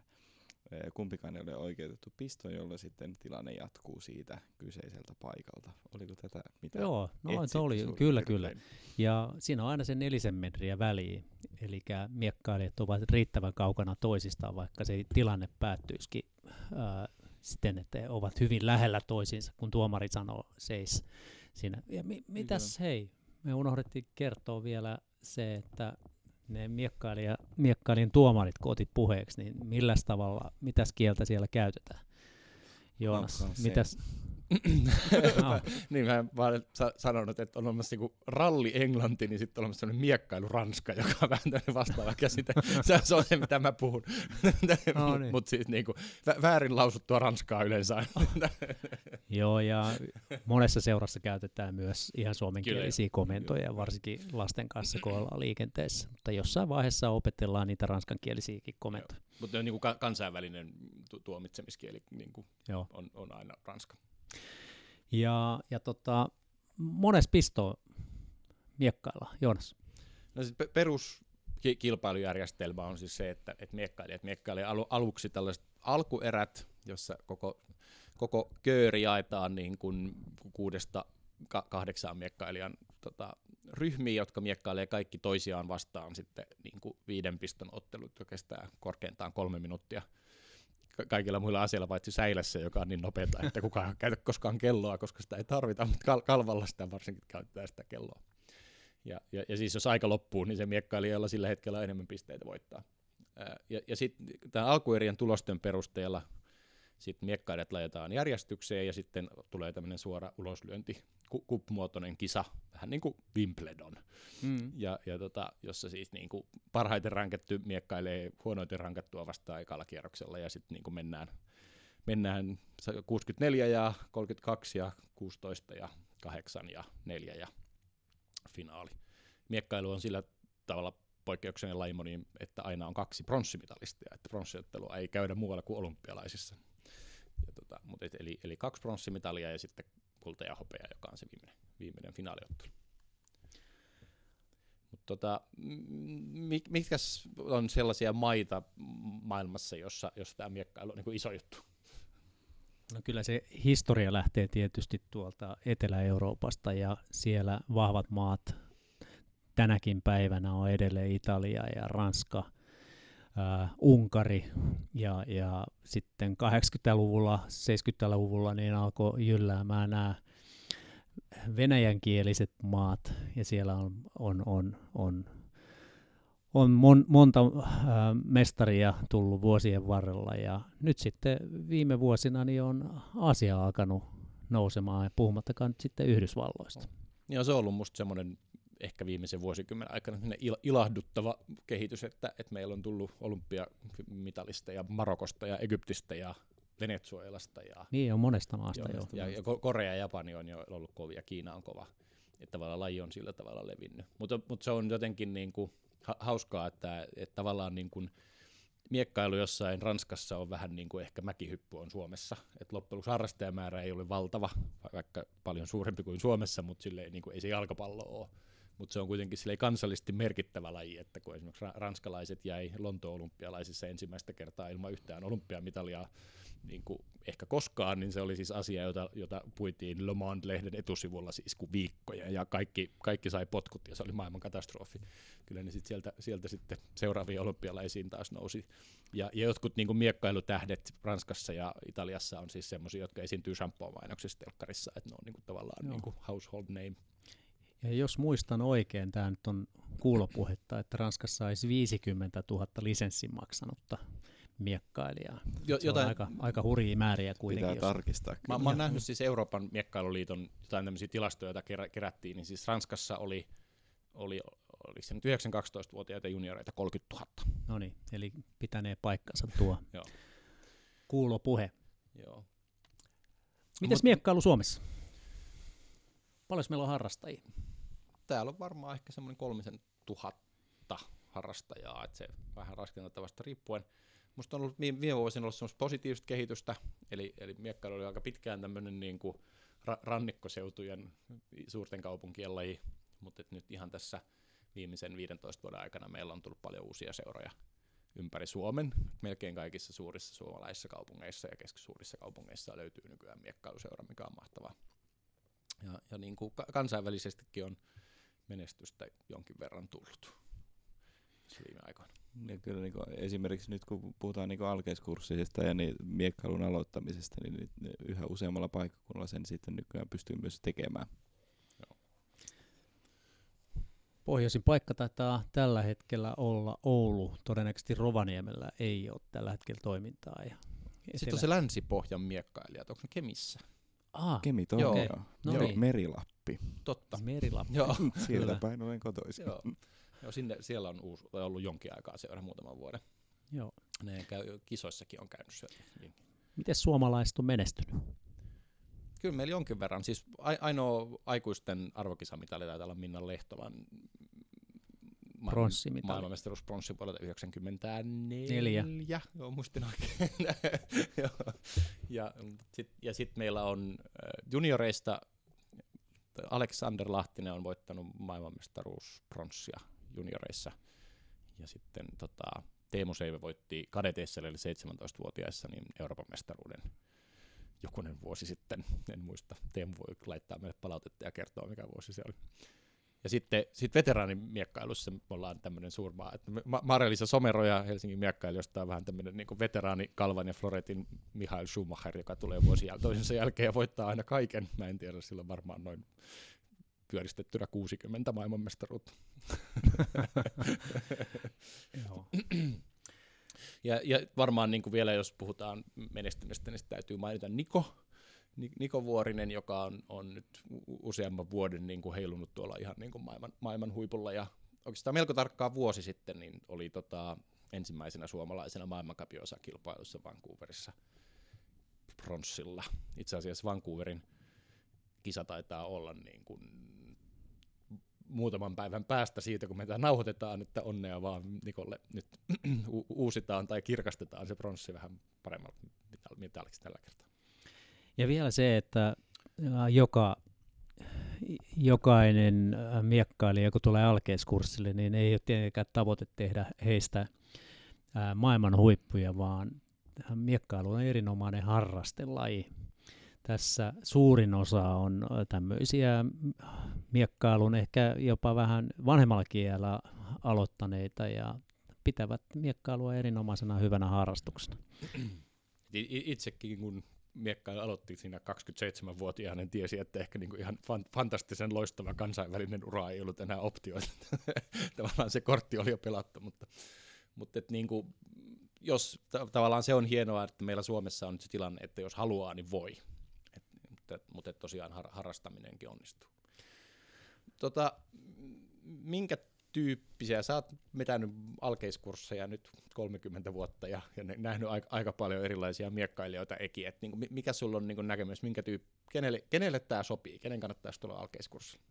kumpikaan ei ole oikeutettu pistoon, jolla sitten tilanne jatkuu siitä kyseiseltä paikalta. Oliko tätä mitä
Joo, no se oli, kyllä, kyllä. Ja siinä on aina se nelisen metriä väliin, eli miekkailijat ovat riittävän kaukana toisistaan, vaikka se tilanne päättyisikin ää, siten, että he ovat hyvin lähellä toisiinsa, kun tuomari sanoo seis siinä. Ja mi- mitäs hei, me unohdettiin kertoa vielä se, että ne miekkailija, miekkailijan tuomarit, kun otit puheeksi, niin millä tavalla, mitäs kieltä siellä käytetään? Joonas, mitäs,
no. niin mä vaan sa- sanonut, että on olemassa niinku ralli englanti, niin sitten on olemassa sellainen miekkailu ranska, joka on vähän tämmöinen vastaava käsite. se, on se, mitä mä puhun. no, niin. Mutta siis niinku, vä- väärin lausuttua ranskaa yleensä.
Joo, ja monessa seurassa käytetään myös ihan suomenkielisiä komentoja, varsinkin lasten kanssa, kun ollaan liikenteessä. Mutta jossain vaiheessa opetellaan niitä ranskankielisiäkin komentoja.
Mutta on niinku ka- kansainvälinen tu- tuomitsemiskieli niinku. On, on aina ranska.
Ja, ja tota, mones pisto miekkailla, Joonas?
No siis perus kilpailujärjestelmä on siis se, että, että miekkailijat miekkailee alu, aluksi tällaiset alkuerät, jossa koko, koko kööri jaetaan niin kuin kuudesta kahdeksaan miekkailijan tota, ryhmiin, jotka miekkailee kaikki toisiaan vastaan sitten niin kuin viiden piston ottelut, joka kestää korkeintaan kolme minuuttia – kaikilla muilla asioilla paitsi säilässä, joka on niin nopeata, että kukaan ei käytä koskaan kelloa, koska sitä ei tarvita, mutta kal- kalvalla sitä varsinkin käytetään sitä kelloa. Ja, ja, ja siis jos aika loppuu, niin se miekkailija, sillä hetkellä enemmän pisteitä voittaa. Ja ja sitten tämän alkuerien tulosten perusteella sitten miekkailijat laitetaan järjestykseen ja sitten tulee tämmöinen suora uloslyönti, kup-muotoinen kisa, vähän niin kuin Wimbledon, mm. ja, ja tota, jossa siis niin kuin parhaiten rankettu miekkailee huonoiten rankattua vastaan ekalla kierroksella ja sitten niin kuin mennään, mennään 64 ja 32 ja 16 ja 8 ja 4 ja finaali. Miekkailu on sillä tavalla poikkeuksellinen laji että aina on kaksi pronssimitalistia, että pronssiottelua ei käydä muualla kuin olympialaisissa. Ja tota, mutta et, eli, eli kaksi pronssimitalia ja sitten kulta ja hopea, joka on se viimeinen, viimeinen finaaliottelu. Mutta tota, mitkä on sellaisia maita maailmassa, jossa, jossa tämä miekkailu on niin iso juttu?
No kyllä se historia lähtee tietysti tuolta Etelä-Euroopasta ja siellä vahvat maat tänäkin päivänä on edelleen Italia ja Ranska – äh, Unkari ja, ja sitten 80-luvulla, 70-luvulla niin alkoi jylläämään nämä venäjänkieliset maat ja siellä on, on, on, on, on mon, monta äh, mestaria tullut vuosien varrella ja nyt sitten viime vuosina niin on Asia alkanut nousemaan puhumattakaan nyt sitten Yhdysvalloista.
Ja se on ollut musta semmoinen ehkä viimeisen vuosikymmenen aikana il- ilahduttava kehitys, että, että meillä on tullut olympiamitalista ja Marokosta ja Egyptistä ja Venezuelasta. Ja,
niin on monesta maasta
jo. Ja, ja Korea ja Japani on jo ollut kovia, Kiina on kova. Että tavallaan laji on sillä tavalla levinnyt. Mutta, mutta se on jotenkin niin kuin hauskaa, että, että tavallaan niin kuin miekkailu jossain Ranskassa on vähän niin kuin ehkä mäkihyppy on Suomessa. Että loppujen harrastajamäärä ei ole valtava, vaikka paljon suurempi kuin Suomessa, mutta sille niin kuin ei se jalkapallo ole mutta se on kuitenkin sille kansallisesti merkittävä laji, että kun esimerkiksi ranskalaiset jäi Lontoon olympialaisissa ensimmäistä kertaa ilman yhtään olympiamitalia niin kuin ehkä koskaan, niin se oli siis asia, jota, jota puitiin Le Monde-lehden etusivulla siis kuin viikkoja, ja kaikki, kaikki sai potkut, ja se oli maailman katastrofi. Kyllä ne sit sieltä, sieltä sitten seuraaviin olympialaisiin taas nousi. Ja, ja jotkut niin kuin miekkailutähdet Ranskassa ja Italiassa on siis semmoisia, jotka esiintyy shampoo-mainoksissa telkkarissa, että ne on niin kuin tavallaan niin kuin household name.
Ja jos muistan oikein, tämä nyt on kuulopuhetta, että Ranskassa olisi 50 000 lisenssin maksanutta miekkailijaa. Jo, se jotain, on aika, aika hurjia määriä kuitenkin.
Pitää jos... tarkistaa.
Mä, mä oon nähnyt siis Euroopan miekkailuliiton jotain tämmöisiä tilastoja, joita kerä, kerättiin, niin siis Ranskassa oli, oli oliko se nyt 9-12-vuotiaita junioreita 30 000.
No niin, eli pitänee paikkansa tuo Joo. kuulopuhe. Joo. Mites Mut, miekkailu Suomessa? Paljon meillä on harrastajia?
Täällä on varmaan ehkä semmoinen kolmisen tuhatta harrastajaa, että se vähän raskentattavasta riippuen. Musta on ollut viime vuosina ollut semmoista positiivista kehitystä, eli, eli miekkailu oli aika pitkään tämmöinen niin kuin ra- rannikkoseutujen suurten kaupunkien laji, mutta nyt ihan tässä viimeisen 15 vuoden aikana meillä on tullut paljon uusia seuroja ympäri Suomen. Melkein kaikissa suurissa suomalaisissa kaupungeissa ja keskisuurissa kaupungeissa löytyy nykyään miekkailuseura, mikä on mahtavaa. Ja, ja niin kuin kansainvälisestikin on menestystä jonkin verran tullut viime aikoina.
Ja kyllä niin esimerkiksi nyt kun puhutaan niin alkeiskursseista ja niin miekkailun aloittamisesta, niin yhä useammalla paikkakunnalla sen sitten nykyään pystyy myös tekemään.
Pohjoisin paikka taitaa tällä hetkellä olla Oulu. Todennäköisesti Rovaniemellä ei ole tällä hetkellä toimintaa. Ja
Sitten on se Länsi-Pohjan miekkailijat. Onko ne Kemissä?
Ah,
Kemi joo. joo. No joo. Niin. Merilappi.
Totta.
Merilappi.
joo.
Sieltä päin olen kotoisin.
joo. joo. sinne, siellä on uusi, ollut jonkin aikaa seura muutaman vuoden.
Joo.
Ne käy, kisoissakin on käynyt siellä. Niin.
Miten suomalaiset on menestynyt?
Kyllä meillä jonkin verran. Siis ainoa aikuisten arvokisamitali taitaa olla Minna Lehtolan
pronssimitali.
Maailmanmestaruus pronssi vuodelta 94. Neljä. Joo, muistin oikein. ja sitten ja sit meillä on junioreista Alexander Lahtinen on voittanut maailmanmestaruus pronssia junioreissa. Ja sitten tota, Teemu Seive voitti kadeteissa, eli 17-vuotiaissa, niin Euroopan mestaruuden jokunen vuosi sitten, en muista. Teemu voi laittaa meille palautetta ja kertoa, mikä vuosi se oli. Ja sitten sit veteraanimiekkailussa me ollaan tämmöinen suurmaa, että Marelisa Somero ja Helsingin miekkailijoista on vähän tämmöinen niin veteraani Kalvan ja Floretin Mihail Schumacher, joka tulee vuosi toisensa jälkeen ja voittaa aina kaiken. Mä en tiedä, sillä on varmaan noin pyöristettynä 60 maailmanmestaruutta. ja, ja varmaan niin kuin vielä, jos puhutaan menestynestä, niin täytyy mainita Niko, Niko Vuorinen, joka on, on nyt useamman vuoden niin kuin heilunut tuolla ihan niin kuin maailman, maailman huipulla. Ja oikeastaan melko tarkkaan vuosi sitten niin oli tota, ensimmäisenä suomalaisena maailmankapiosa-kilpailussa Vancouverissa pronssilla. Itse asiassa Vancouverin kisa taitaa olla niin kuin muutaman päivän päästä siitä, kun me tämä nauhoitetaan, että onnea vaan Nikolle nyt uusitaan tai kirkastetaan se pronssi vähän paremmalle mitalliksi tällä kertaa.
Ja vielä se, että joka, jokainen miekkailija, kun tulee alkeiskurssille, niin ei ole tietenkään tavoite tehdä heistä maailman huippuja, vaan miekkailu on erinomainen harrastelaji. Tässä suurin osa on tämmöisiä miekkailun ehkä jopa vähän vanhemmalla kielellä aloittaneita ja pitävät miekkailua erinomaisena hyvänä harrastuksena.
Itsekin kun miekka aloitti siinä 27-vuotiaana, niin tiesi, että ehkä niin ihan fan- fantastisen loistava kansainvälinen ura ei ollut enää optio. tavallaan se kortti oli jo pelattu, mutta, mutta et niin kuin, jos t- tavallaan se on hienoa, että meillä Suomessa on nyt se tilanne, että jos haluaa, niin voi. Et, mutta, mutta tosiaan har- harrastaminenkin onnistuu. Tota, minkä tyyppisiä. Sä oot vetänyt alkeiskursseja nyt 30 vuotta ja, ja nähnyt aika, aika paljon erilaisia miekkailijoita eki. Et niin mikä sulla on niin näkemys, minkä tyyppi, kenelle, kenelle tämä sopii, kenen kannattaisi tulla alkeiskurssille?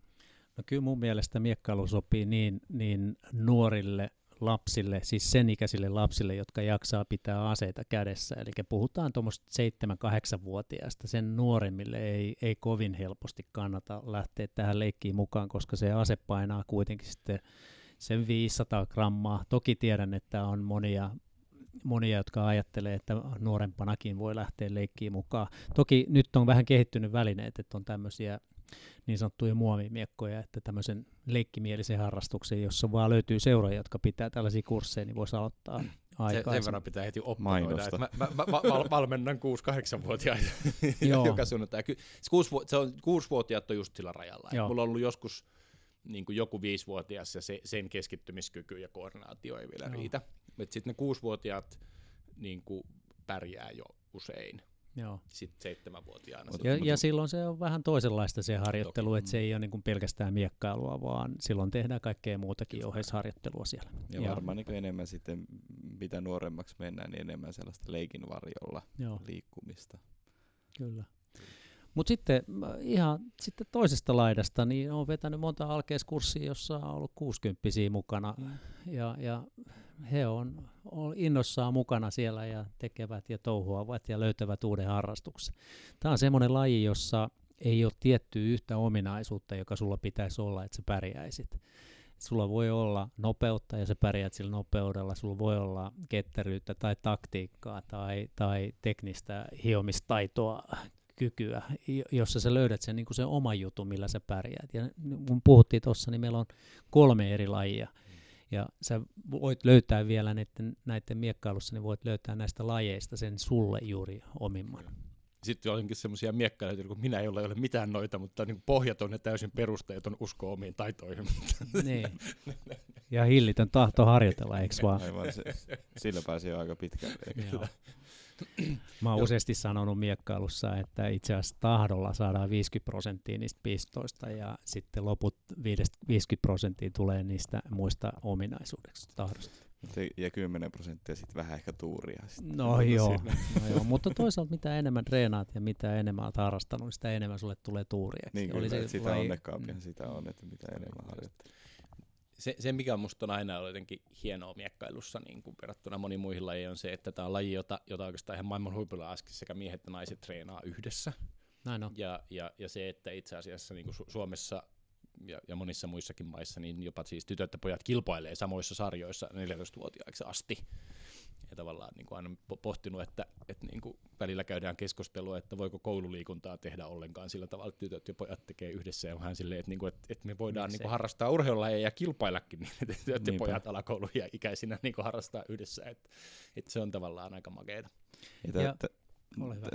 No kyllä mun mielestä miekkailu sopii niin, niin nuorille lapsille, siis sen ikäisille lapsille, jotka jaksaa pitää aseita kädessä. Eli puhutaan tuommoista 7-8-vuotiaasta. Sen nuoremmille ei, ei kovin helposti kannata lähteä tähän leikkiin mukaan, koska se ase painaa kuitenkin sitten sen 500 grammaa. Toki tiedän, että on monia monia, jotka ajattelee, että nuorempanakin voi lähteä leikkiin mukaan. Toki nyt on vähän kehittynyt välineet, että on tämmöisiä niin sanottuja muovimiekkoja, että tämmöisen leikkimielisen harrastuksen, jossa vaan löytyy seuroja, jotka pitää tällaisia kursseja, niin voisi aloittaa
aikaa. Sen verran pitää heti opponoida, että mä, mä, mä, mä valmennan 6-8-vuotiaita joka sunnuntai. Se on, 6-vuotiaat on just sillä rajalla. Mulla on ollut joskus niin kuin joku viisivuotias ja se, sen keskittymiskyky ja koordinaatio ei vielä Joo. riitä. Sitten ne kuusivuotiaat niin kuin pärjää jo usein. Joo. Sitten seitsemänvuotiaana.
Ja, ja silloin se on vähän toisenlaista se harjoittelu, että se ei ole niin kuin pelkästään miekkailua, vaan silloin tehdään kaikkea muutakin ohjeisharjoittelua siellä.
Ja, ja varmaan niin enemmän sitten, mitä nuoremmaksi mennään, niin enemmän sellaista leikin varjolla Joo. liikkumista.
Kyllä. Mutta sitten ihan sitten toisesta laidasta, niin olen vetänyt monta alkeiskurssia, jossa on ollut 60 mukana. Mm. Ja, ja he on, on innossaan mukana siellä ja tekevät ja touhuavat ja löytävät uuden harrastuksen. Tämä on semmoinen laji, jossa ei ole tiettyä yhtä ominaisuutta, joka sulla pitäisi olla, että sä pärjäisit. Sulla voi olla nopeutta ja sä pärjäät sillä nopeudella, sulla voi olla ketteryyttä tai taktiikkaa tai, tai teknistä hiomistaitoa, kykyä, jossa sä löydät sen, niin sen oman jutun, millä sä pärjäät. Ja kun puhuttiin tuossa, niin meillä on kolme eri lajia. Ja sä voit löytää vielä näiden, näiden miekkailussa, niin voit löytää näistä lajeista sen sulle juuri omimman.
Sitten onkin semmoisia miekkailijoita, kun minä ei ole, ole mitään noita, mutta niin pohjaton ja täysin perusteeton usko omiin taitoihin.
niin. Ja hillitön tahto harjoitella, eikö vaan?
Aivan, se, sillä pääsee aika pitkälle.
Mä oon useasti sanonut miekkailussa, että itse asiassa tahdolla saadaan 50 prosenttia niistä pistoista ja sitten loput 50 prosenttia tulee niistä muista ominaisuuksista tahdosta.
Ja 10 prosenttia sitten vähän ehkä tuuria.
Sitten no, joo, no joo, mutta toisaalta mitä enemmän treenaat ja mitä enemmän olet harrastanut, niin sitä enemmän sulle tulee tuuria.
Niin kyllä, se sitä vai... onnekkaampi mm. sitä on, että mitä enemmän harjoittelee
se, se, mikä musta on aina ollut jotenkin hienoa miekkailussa niin kuin verrattuna moniin muihin lajeihin, on se, että tämä on laji, jota, jota oikeastaan ihan maailman huipulla asti sekä miehet että naiset treenaa yhdessä.
Näin on.
Ja, ja, ja se, että itse asiassa niin kuin Su- Suomessa ja, ja monissa muissakin maissa, niin jopa siis tytöt ja pojat kilpailee samoissa sarjoissa 14-vuotiaiksi asti ja tavallaan niin kuin aina pohtinut, että, että niin kuin välillä käydään keskustelua, että voiko koululiikuntaa tehdä ollenkaan sillä tavalla, että tytöt ja pojat tekee yhdessä ja vähän silleen, että, niin kuin, että, että me voidaan niin kuin harrastaa urheilulajeja ja kilpaillakin, niin että tytöt ja pojat alakouluja ikäisinä niin kuin harrastaa yhdessä, että, että se on tavallaan aika makeeta.
Ja, ja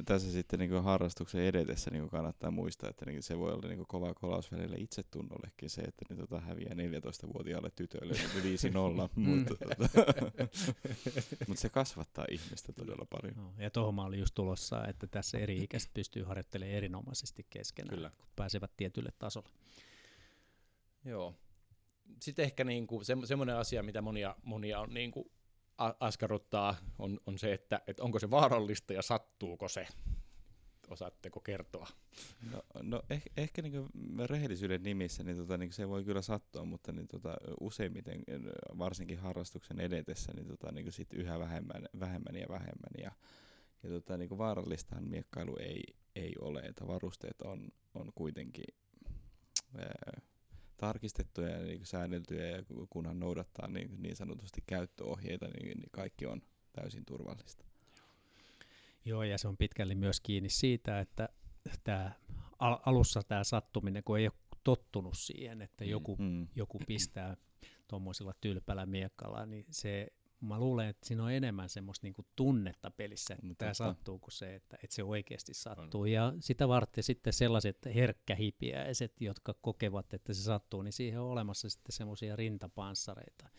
tässä sitten niin harrastuksen edetessä niin kannattaa muistaa, että niin se voi olla niin kova kolaus välillä itsetunnollekin se, että niin tota häviää 14-vuotiaalle tytölle niin 5-0, mm. mutta, tota, mutta se kasvattaa ihmistä todella paljon. No,
ja tuohon mä olin just tulossa, että tässä eri ikäiset pystyy harjoittelemaan erinomaisesti keskenään, Kyllä. kun pääsevät tietylle tasolle.
Joo. Sitten ehkä niinku se, semmoinen asia, mitä monia, monia on niinku askarruttaa, on, on se, että, että onko se vaarallista ja sattuuko se. Osaatteko kertoa?
No, no eh, ehkä niin rehellisyyden nimissä niin tota, niin se voi kyllä sattua, mutta niin tota, useimmiten, varsinkin harrastuksen edetessä, niin, tota, niin sit yhä vähemmän, vähemmän ja vähemmän. Ja, ja tota, niin vaarallistahan miekkailu ei, ei ole, että varusteet on, on kuitenkin ää, tarkistettuja ja niin säänneltyjä ja kunhan noudattaa niin, niin sanotusti käyttöohjeita, niin, niin kaikki on täysin turvallista.
Joo, ja se on pitkälti myös kiinni siitä, että tämä alussa tämä sattuminen, kun ei ole tottunut siihen, että mm, joku, mm. joku pistää tuommoisella tylpällä miekalla, niin se mä luulen, että siinä on enemmän semmoista niinku tunnetta pelissä, että no, tämä sattuu kuin se, että, että se oikeasti sattuu. On. Ja sitä varten sitten sellaiset herkkähipiäiset, jotka kokevat, että se sattuu, niin siihen on olemassa sitten semmoisia rintapanssareita.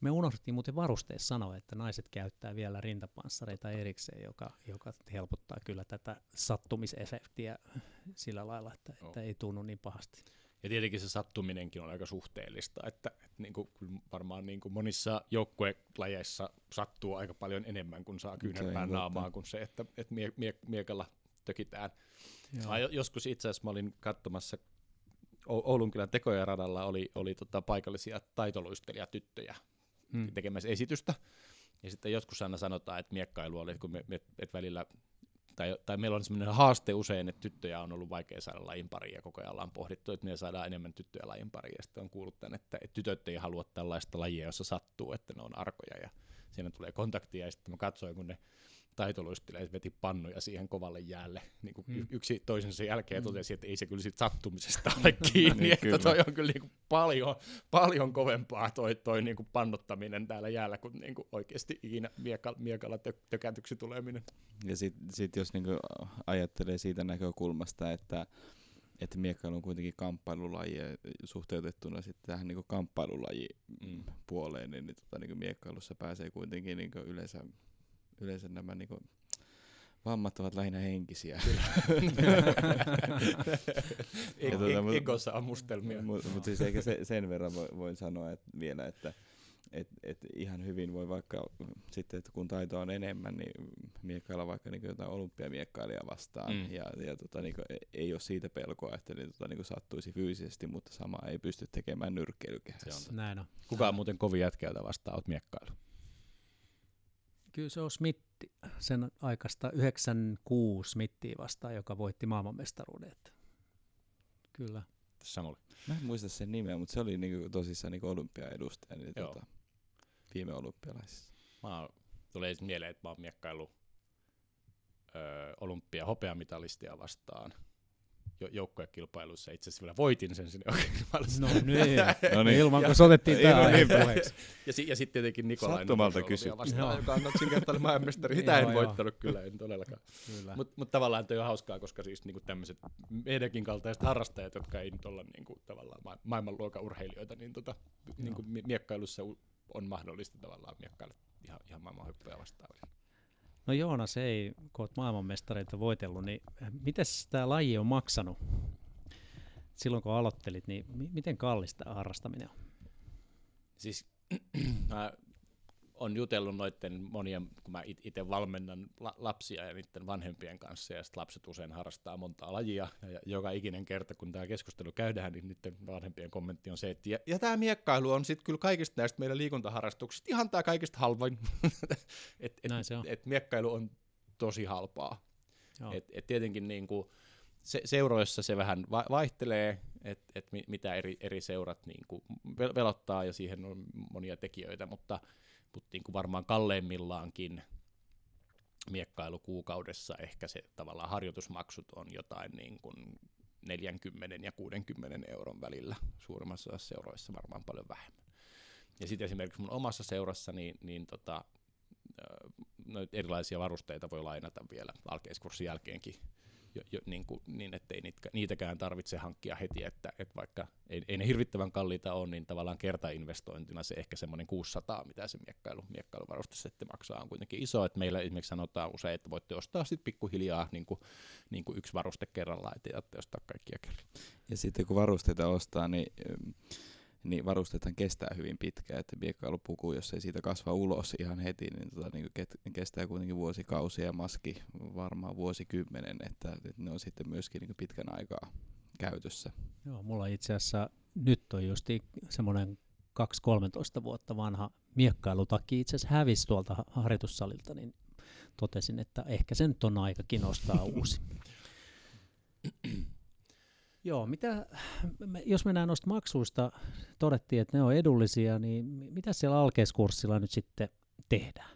Me unohdettiin muuten varusteessa sanoa, että naiset käyttää vielä rintapanssareita erikseen, joka, joka helpottaa kyllä tätä sattumisefektiä sillä lailla, että, että ei tunnu niin pahasti.
Ja tietenkin se sattuminenkin on aika suhteellista, että niin kuin, varmaan niin kuin monissa joukkuelajeissa sattuu aika paljon enemmän, kun saa kyynärpään naamaa, kuin se, että, että mie, mie, miekalla tökitään. Joo. Joskus itse asiassa mä olin katsomassa Oulunkylän tekoja radalla oli, oli tota paikallisia taitoluistelijatyttöjä hmm. tekemässä esitystä. Ja sitten joskus aina sanotaan, että miekkailu oli, että kun me, me et välillä tai, tai meillä on sellainen haaste usein, että tyttöjä on ollut vaikea saada lajin pariin ja koko ajan ollaan pohdittu, että me saadaan enemmän tyttöjä lajin pariin. Ja sitten on kuullut tämän, että, että tytöt ei halua tällaista lajia, jossa sattuu, että ne on arkoja ja siinä tulee kontaktia. Ja sitten mä katsoin, kun ne taitoluistelijat veti pannuja siihen kovalle jäälle niin kuin mm. yksi toisensa jälkeen mm. totesi, että ei se kyllä siitä sattumisesta ole kiinni, niin, että toi on kyllä niin kuin paljon, paljon kovempaa toi, toi niin kuin pannottaminen täällä jäällä kuin, niin kuin oikeasti ikinä miekalla, miekalla tö, tökätyksi tuleminen.
Ja sitten sit jos niin kuin ajattelee siitä näkökulmasta, että että miekkailu on kuitenkin kamppailulaji ja suhteutettuna sitten tähän niin kamppailulaji mm. puoleen, niin, niin, tota, niin miekkailussa pääsee kuitenkin niin yleensä yleensä nämä niin kuin, vammat ovat lähinnä henkisiä.
ja tuota, mut, Egossa ammustelmia.
Mutta mut siis ehkä se, sen verran voin sanoa että vielä, että et, et ihan hyvin voi vaikka sitten, että kun taitoa on enemmän, niin miekkailla vaikka niin jotain olympiamiekkailijaa vastaan. Mm. Ja, ja tota, niin kuin, ei ole siitä pelkoa, että niin, tota, niin sattuisi fyysisesti, mutta sama ei pysty tekemään nyrkkeilykehässä.
Näin on.
Kuka on muuten kovin jätkältä vastaan olet miekkailu?
Kyllä se on Smitti, sen aikaista 96 Smittiä vastaan, joka voitti maailmanmestaruuden. Kyllä.
Samuli.
Mä en muista sen nimeä, mutta se oli niinku tosissaan niinku olympiaedustaja niin tota, viime olympialaisissa.
Mä tulee mieleen, että mä oon miekkaillut öö, olympia hopeamitalistia vastaan joukkuekilpailuissa. Itse asiassa vielä voitin sen sinne
No niin,
no niin.
ilman kun sotettiin tämä aihe puheeksi.
Ja, si- ja sitten tietenkin Nikolai
Sattumalta kysy.
vastaan, joka on kaksinkertainen maailmanmestari. Sitä en voittanut kyllä, en todellakaan. Mutta mut tavallaan toi on hauskaa, koska siis niinku tämmöiset meidänkin kaltaiset harrastajat, jotka ei nyt olla niinku, tavallaan ma- maailmanluokan urheilijoita, niin tota, niinku miekkailussa on mahdollista tavallaan miekkailla ihan, ihan maailman hyppyjä vastaan.
No Joonas ei, kun olet maailmanmestareita voitellut, niin miten tämä laji on maksanut? Silloin kun aloittelit, niin miten kallista harrastaminen on?
Siis mä on jutellut noiden monien, kun mä itse valmennan la- lapsia ja niiden vanhempien kanssa, ja sitten lapset usein harrastaa montaa lajia, ja joka ikinen kerta, kun tämä keskustelu käydään, niin niiden vanhempien kommentti on se, että ja, ja tämä miekkailu on sitten kyllä kaikista näistä meidän liikuntaharrastuksista ihan tämä kaikista halvoin. että et,
on.
et miekkailu on tosi halpaa. Et, et tietenkin niin kuin, se, seuroissa se vähän va- vaihtelee, että et mitä eri, eri seurat niin kuin velottaa, ja siihen on monia tekijöitä, mutta mutta niin kuin varmaan kalleimmillaankin miekkailu kuukaudessa ehkä se tavallaan harjoitusmaksut on jotain niin kuin 40 ja 60 euron välillä, suurimmassa seuroissa varmaan paljon vähemmän. Ja sitten esimerkiksi mun omassa seurassa, niin, niin tota, noita erilaisia varusteita voi lainata vielä alkeiskurssin jälkeenkin jo, jo, niin, kuin, niin ettei niitä, niitäkään tarvitse hankkia heti, että, että vaikka ei, ei ne hirvittävän kalliita ole, niin tavallaan kertainvestointina se ehkä semmoinen 600, mitä se miekkailu, miekkailuvarustesetti maksaa, on kuitenkin iso, että meillä esimerkiksi sanotaan usein, että voitte ostaa sitten pikkuhiljaa niin kuin, niin kuin yksi varuste kerrallaan, ettei ostaa kaikkia kerralla.
Ja sitten kun varusteita ostaa, niin niin varusteethan kestää hyvin pitkään, että miekkailupuku, jos ei siitä kasva ulos ihan heti, niin, tota, niin kestää kuitenkin vuosikausia ja maski varmaan vuosikymmenen, että, että ne on sitten myöskin niin pitkän aikaa käytössä.
Joo, mulla itse asiassa nyt on just semmoinen 2-13 vuotta vanha miekkailutakki itse asiassa hävisi tuolta harjoitussalilta, niin totesin, että ehkä se nyt on aikakin ostaa uusi. Joo, mitä, jos mennään noista maksuista, todettiin, että ne on edullisia, niin mitä siellä alkeiskurssilla nyt sitten tehdään?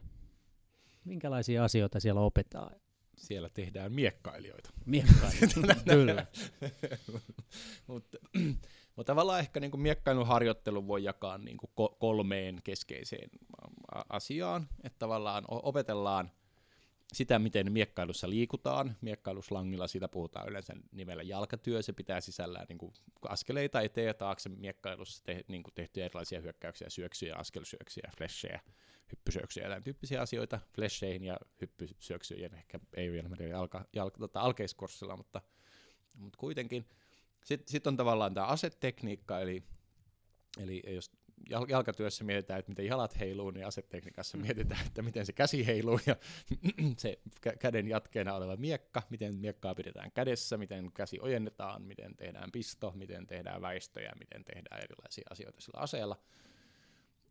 Minkälaisia asioita siellä opetaan?
Siellä tehdään miekkailijoita.
Miekkailijoita, kyllä.
Mutta mut tavallaan ehkä niin miekkailun harjoittelu voi jakaa niin kolmeen keskeiseen asiaan, että tavallaan opetellaan – sitä, miten miekkailussa liikutaan. Miekkailuslangilla siitä puhutaan yleensä nimellä jalkatyö. Se pitää sisällään niin kuin askeleita eteen ja taakse miekkailussa te, niin kuin tehtyjä erilaisia hyökkäyksiä, syöksyjä, askelsyöksyjä, flashejä, hyppysyöksyjä ja tämän tyyppisiä asioita. Flasheihin ja hyppysyöksyjen ehkä ei vielä mene jalka, jalka, tota, alkeiskurssilla, mutta, mutta kuitenkin. Sitten sit on tavallaan tämä asetekniikka, eli, eli jos jalkatyössä mietitään, että miten jalat heiluu, niin asetekniikassa mietitään, että miten se käsi heiluu ja se käden jatkeena oleva miekka, miten miekkaa pidetään kädessä, miten käsi ojennetaan, miten tehdään pisto, miten tehdään väistöjä, miten tehdään erilaisia asioita sillä aseella.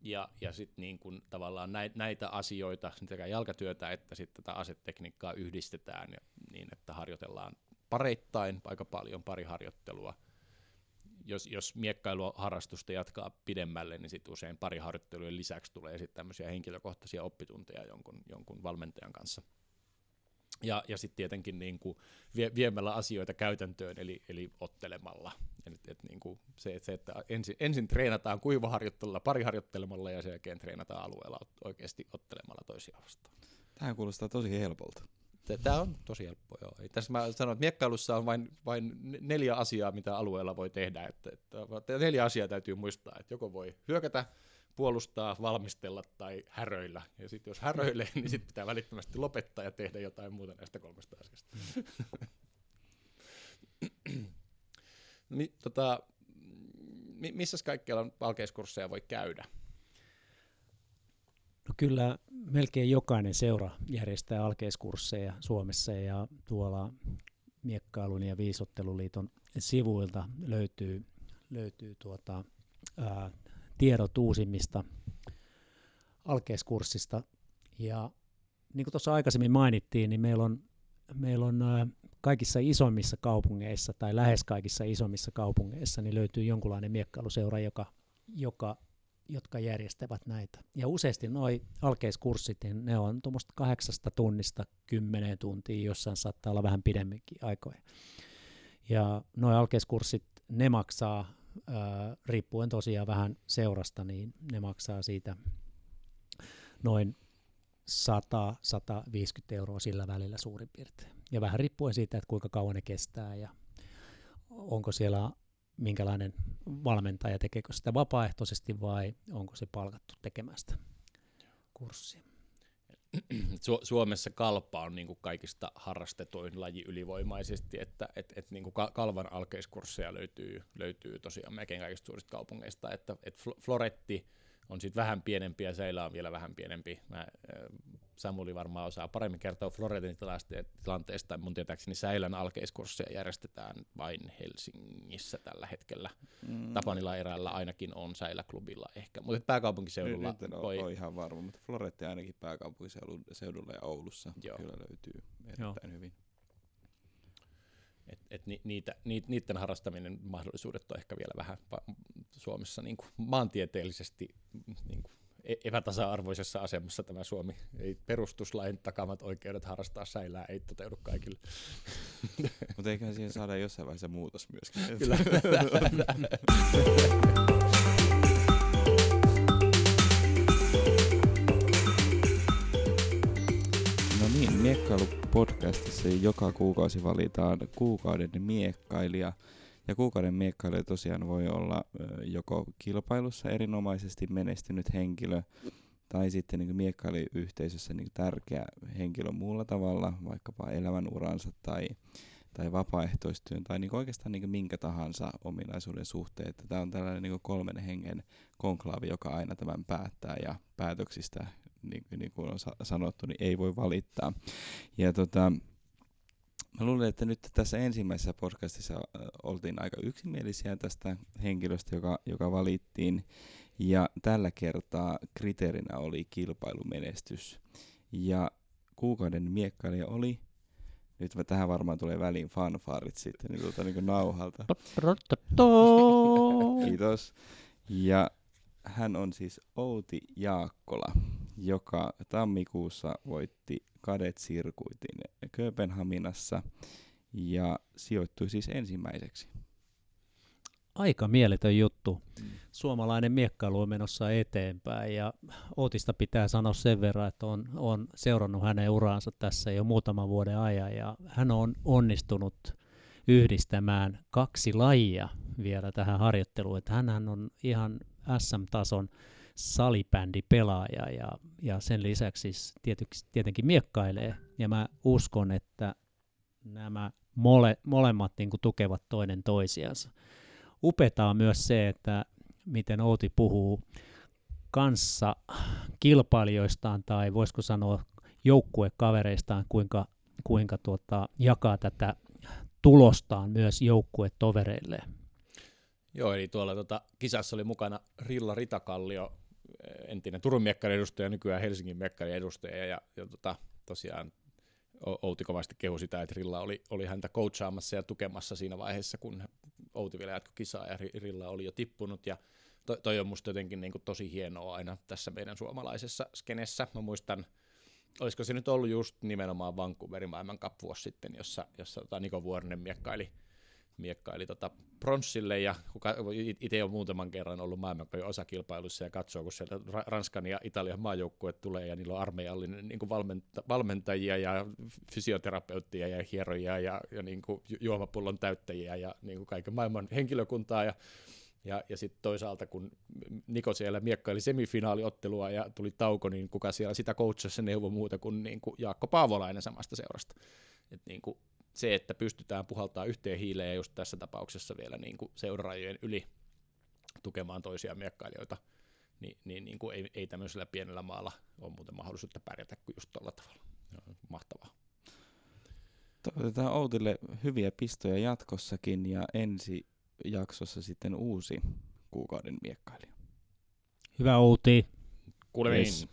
Ja, ja sitten niin kun tavallaan näitä asioita, sekä jalkatyötä että sitten tätä asetekniikkaa yhdistetään ja niin, että harjoitellaan pareittain aika paljon pariharjoittelua – jos, jos miekkailuharrastusta jatkaa pidemmälle, niin sitten usein pari harjoittelujen lisäksi tulee sitten tämmöisiä henkilökohtaisia oppitunteja jonkun, jonkun valmentajan kanssa. Ja, ja sitten tietenkin niin kuin vie, viemällä asioita käytäntöön, eli, eli ottelemalla. Et, et niin kuin se, että, se, että ensin, ensin treenataan kuivaharjoittelulla, pariharjoittelemalla ja sen jälkeen treenataan alueella oikeasti ottelemalla toisia vastaan.
Tähän kuulostaa tosi helpolta.
Tämä on tosi helppo, joo. Tässä mä sanon, että miekkailussa on vain, vain neljä asiaa, mitä alueella voi tehdä. Että, että neljä asiaa täytyy muistaa, että joko voi hyökätä, puolustaa, valmistella tai häröillä. Ja sitten jos häröilee, niin sitten pitää välittömästi lopettaa ja tehdä jotain muuta näistä kolmesta asiasta. Mi, tota, missä kaikkialla valkeiskursseja voi käydä?
No kyllä melkein jokainen seura järjestää alkeiskursseja Suomessa ja tuolla Miekkailun ja Viisotteluliiton sivuilta löytyy, löytyy tuota, ää, tiedot uusimmista alkeiskurssista. Ja niin kuin tuossa aikaisemmin mainittiin, niin meillä on, meillä on ä, kaikissa isommissa kaupungeissa tai lähes kaikissa isommissa kaupungeissa niin löytyy jonkunlainen miekkailuseura, joka, joka, jotka järjestävät näitä. Ja useasti nuo alkeiskurssit, niin ne on tuommoista kahdeksasta tunnista kymmeneen tuntia, jossain saattaa olla vähän pidemminkin aikoja. Ja nuo alkeiskurssit, ne maksaa, ää, riippuen tosiaan vähän seurasta, niin ne maksaa siitä noin 100-150 euroa sillä välillä suurin piirtein. Ja vähän riippuen siitä, että kuinka kauan ne kestää ja onko siellä minkälainen valmentaja, tekeekö sitä vapaaehtoisesti vai onko se palkattu tekemään sitä kurssia.
Su- Suomessa kalpa on niin kuin kaikista harrastetuin laji ylivoimaisesti, että et, et niin kuin kalvan alkeiskursseja löytyy, löytyy tosiaan melkein kaikista suurista kaupungeista, että et Floretti on sitten vähän pienempi ja Seila on vielä vähän pienempi. Mä, Samuli varmaan osaa paremmin kertoa Floretin tilanteesta. Mun tietääkseni Säilän alkeiskursseja järjestetään vain Helsingissä tällä hetkellä. Mm. Tapanilla erällä ainakin on Säilä-klubilla ehkä, mutta pääkaupunkiseudulla
nyt, nyt voi... ole ihan varma, mutta Floretti ainakin pääkaupunkiseudulla ja Oulussa Joo. kyllä löytyy erittäin Joo. hyvin.
Et, et ni, niitä, ni, niiden harrastaminen mahdollisuudet on ehkä vielä vähän Suomessa niin kuin maantieteellisesti niin kuin e-, epätasa-arvoisessa asemassa tämä Suomi. Ei perustuslain takamat oikeudet harrastaa säilää ei toteudu kaikille.
Mutta eiköhän siihen saada jossain vaiheessa muutos myöskin.
Kyllä.
Miekkailu-podcastissa joka kuukausi valitaan kuukauden miekkailija. Ja kuukauden miekkailija tosiaan voi olla joko kilpailussa erinomaisesti menestynyt henkilö, tai sitten niin miekkailiyhteisössä niin tärkeä henkilö muulla tavalla, vaikkapa elämänuransa tai, tai vapaaehtoistyön tai niin oikeastaan niin minkä tahansa ominaisuuden suhteen. Tämä on tällainen niin kolmen hengen konklaavi, joka aina tämän päättää ja päätöksistä niin, niin kuin on sanottu, niin ei voi valittaa. Ja tota, mä luulen, että nyt tässä ensimmäisessä podcastissa oltiin aika yksimielisiä tästä henkilöstä, joka, joka valittiin. Ja tällä kertaa kriteerinä oli kilpailumenestys. Ja kuukauden miekkailija oli, nyt tähän varmaan tulee väliin fanfaarit sitten niin tuota, niin kuin nauhalta. Kiitos. Ja hän on siis Outi Jaakkola joka tammikuussa voitti Kadet-sirkuitin Kööpenhaminassa ja sijoittui siis ensimmäiseksi.
Aika mieletön juttu. Mm. Suomalainen miekkailu on menossa eteenpäin ja Ootista pitää sanoa sen verran, että on, on seurannut hänen uraansa tässä jo muutaman vuoden ajan ja hän on onnistunut yhdistämään kaksi lajia vielä tähän harjoitteluun. Että hän on ihan SM-tason salibändipelaaja ja, ja sen lisäksi siis tietenkin miekkailee. Ja mä uskon, että nämä mole, molemmat niin kuin tukevat toinen toisiansa. Upetaa myös se, että miten Outi puhuu kanssa kilpailijoistaan tai voisiko sanoa joukkuekavereistaan, kuinka, kuinka tuota, jakaa tätä tulostaan myös joukkuetovereille.
Joo, eli tuolla tuota, kisassa oli mukana Rilla Ritakallio, entinen Turun miekkarin edustaja, nykyään Helsingin miekkarin edustaja, ja, ja tota, tosiaan Outi kovasti kehu sitä, että Rilla oli, oli häntä coachaamassa ja tukemassa siinä vaiheessa, kun Outi vielä jatkoi kisaa ja Rilla oli jo tippunut, ja to, toi on musta jotenkin niin kuin tosi hienoa aina tässä meidän suomalaisessa skenessä. Mä muistan, olisiko se nyt ollut just nimenomaan Vancouverin maailmankap vuosi sitten, jossa, jossa tota Niko Vuorinen miekkaili miekkaili tota pronssille ja itse on muutaman kerran ollut maailmankajon osakilpailussa ja katsoo, kun sieltä Ranskan ja Italian maajoukkueet tulee ja niillä on armeijallinen niin valmenta- valmentajia ja fysioterapeuttia ja hierojia ja, ja niin kuin juomapullon täyttäjiä ja niin kuin kaiken maailman henkilökuntaa ja ja, ja sitten toisaalta, kun Niko siellä miekkaili semifinaaliottelua ja tuli tauko, niin kuka siellä sitä coachassa neuvo muuta kuin, niin kuin Jaakko Paavolainen samasta seurasta. Et niin kuin se, että pystytään puhaltaa yhteen hiileen ja just tässä tapauksessa vielä niin kuin seurarajojen yli tukemaan toisia miekkailijoita, niin, niin, niin kuin ei, ei tämmöisellä pienellä maalla ole muuten mahdollisuutta pärjätä kuin just tuolla tavalla. Mahtavaa.
Toivotetaan Outille hyviä pistoja jatkossakin ja ensi jaksossa sitten uusi kuukauden miekkailija.
Hyvä Outi.
Kuulemiin. Yes.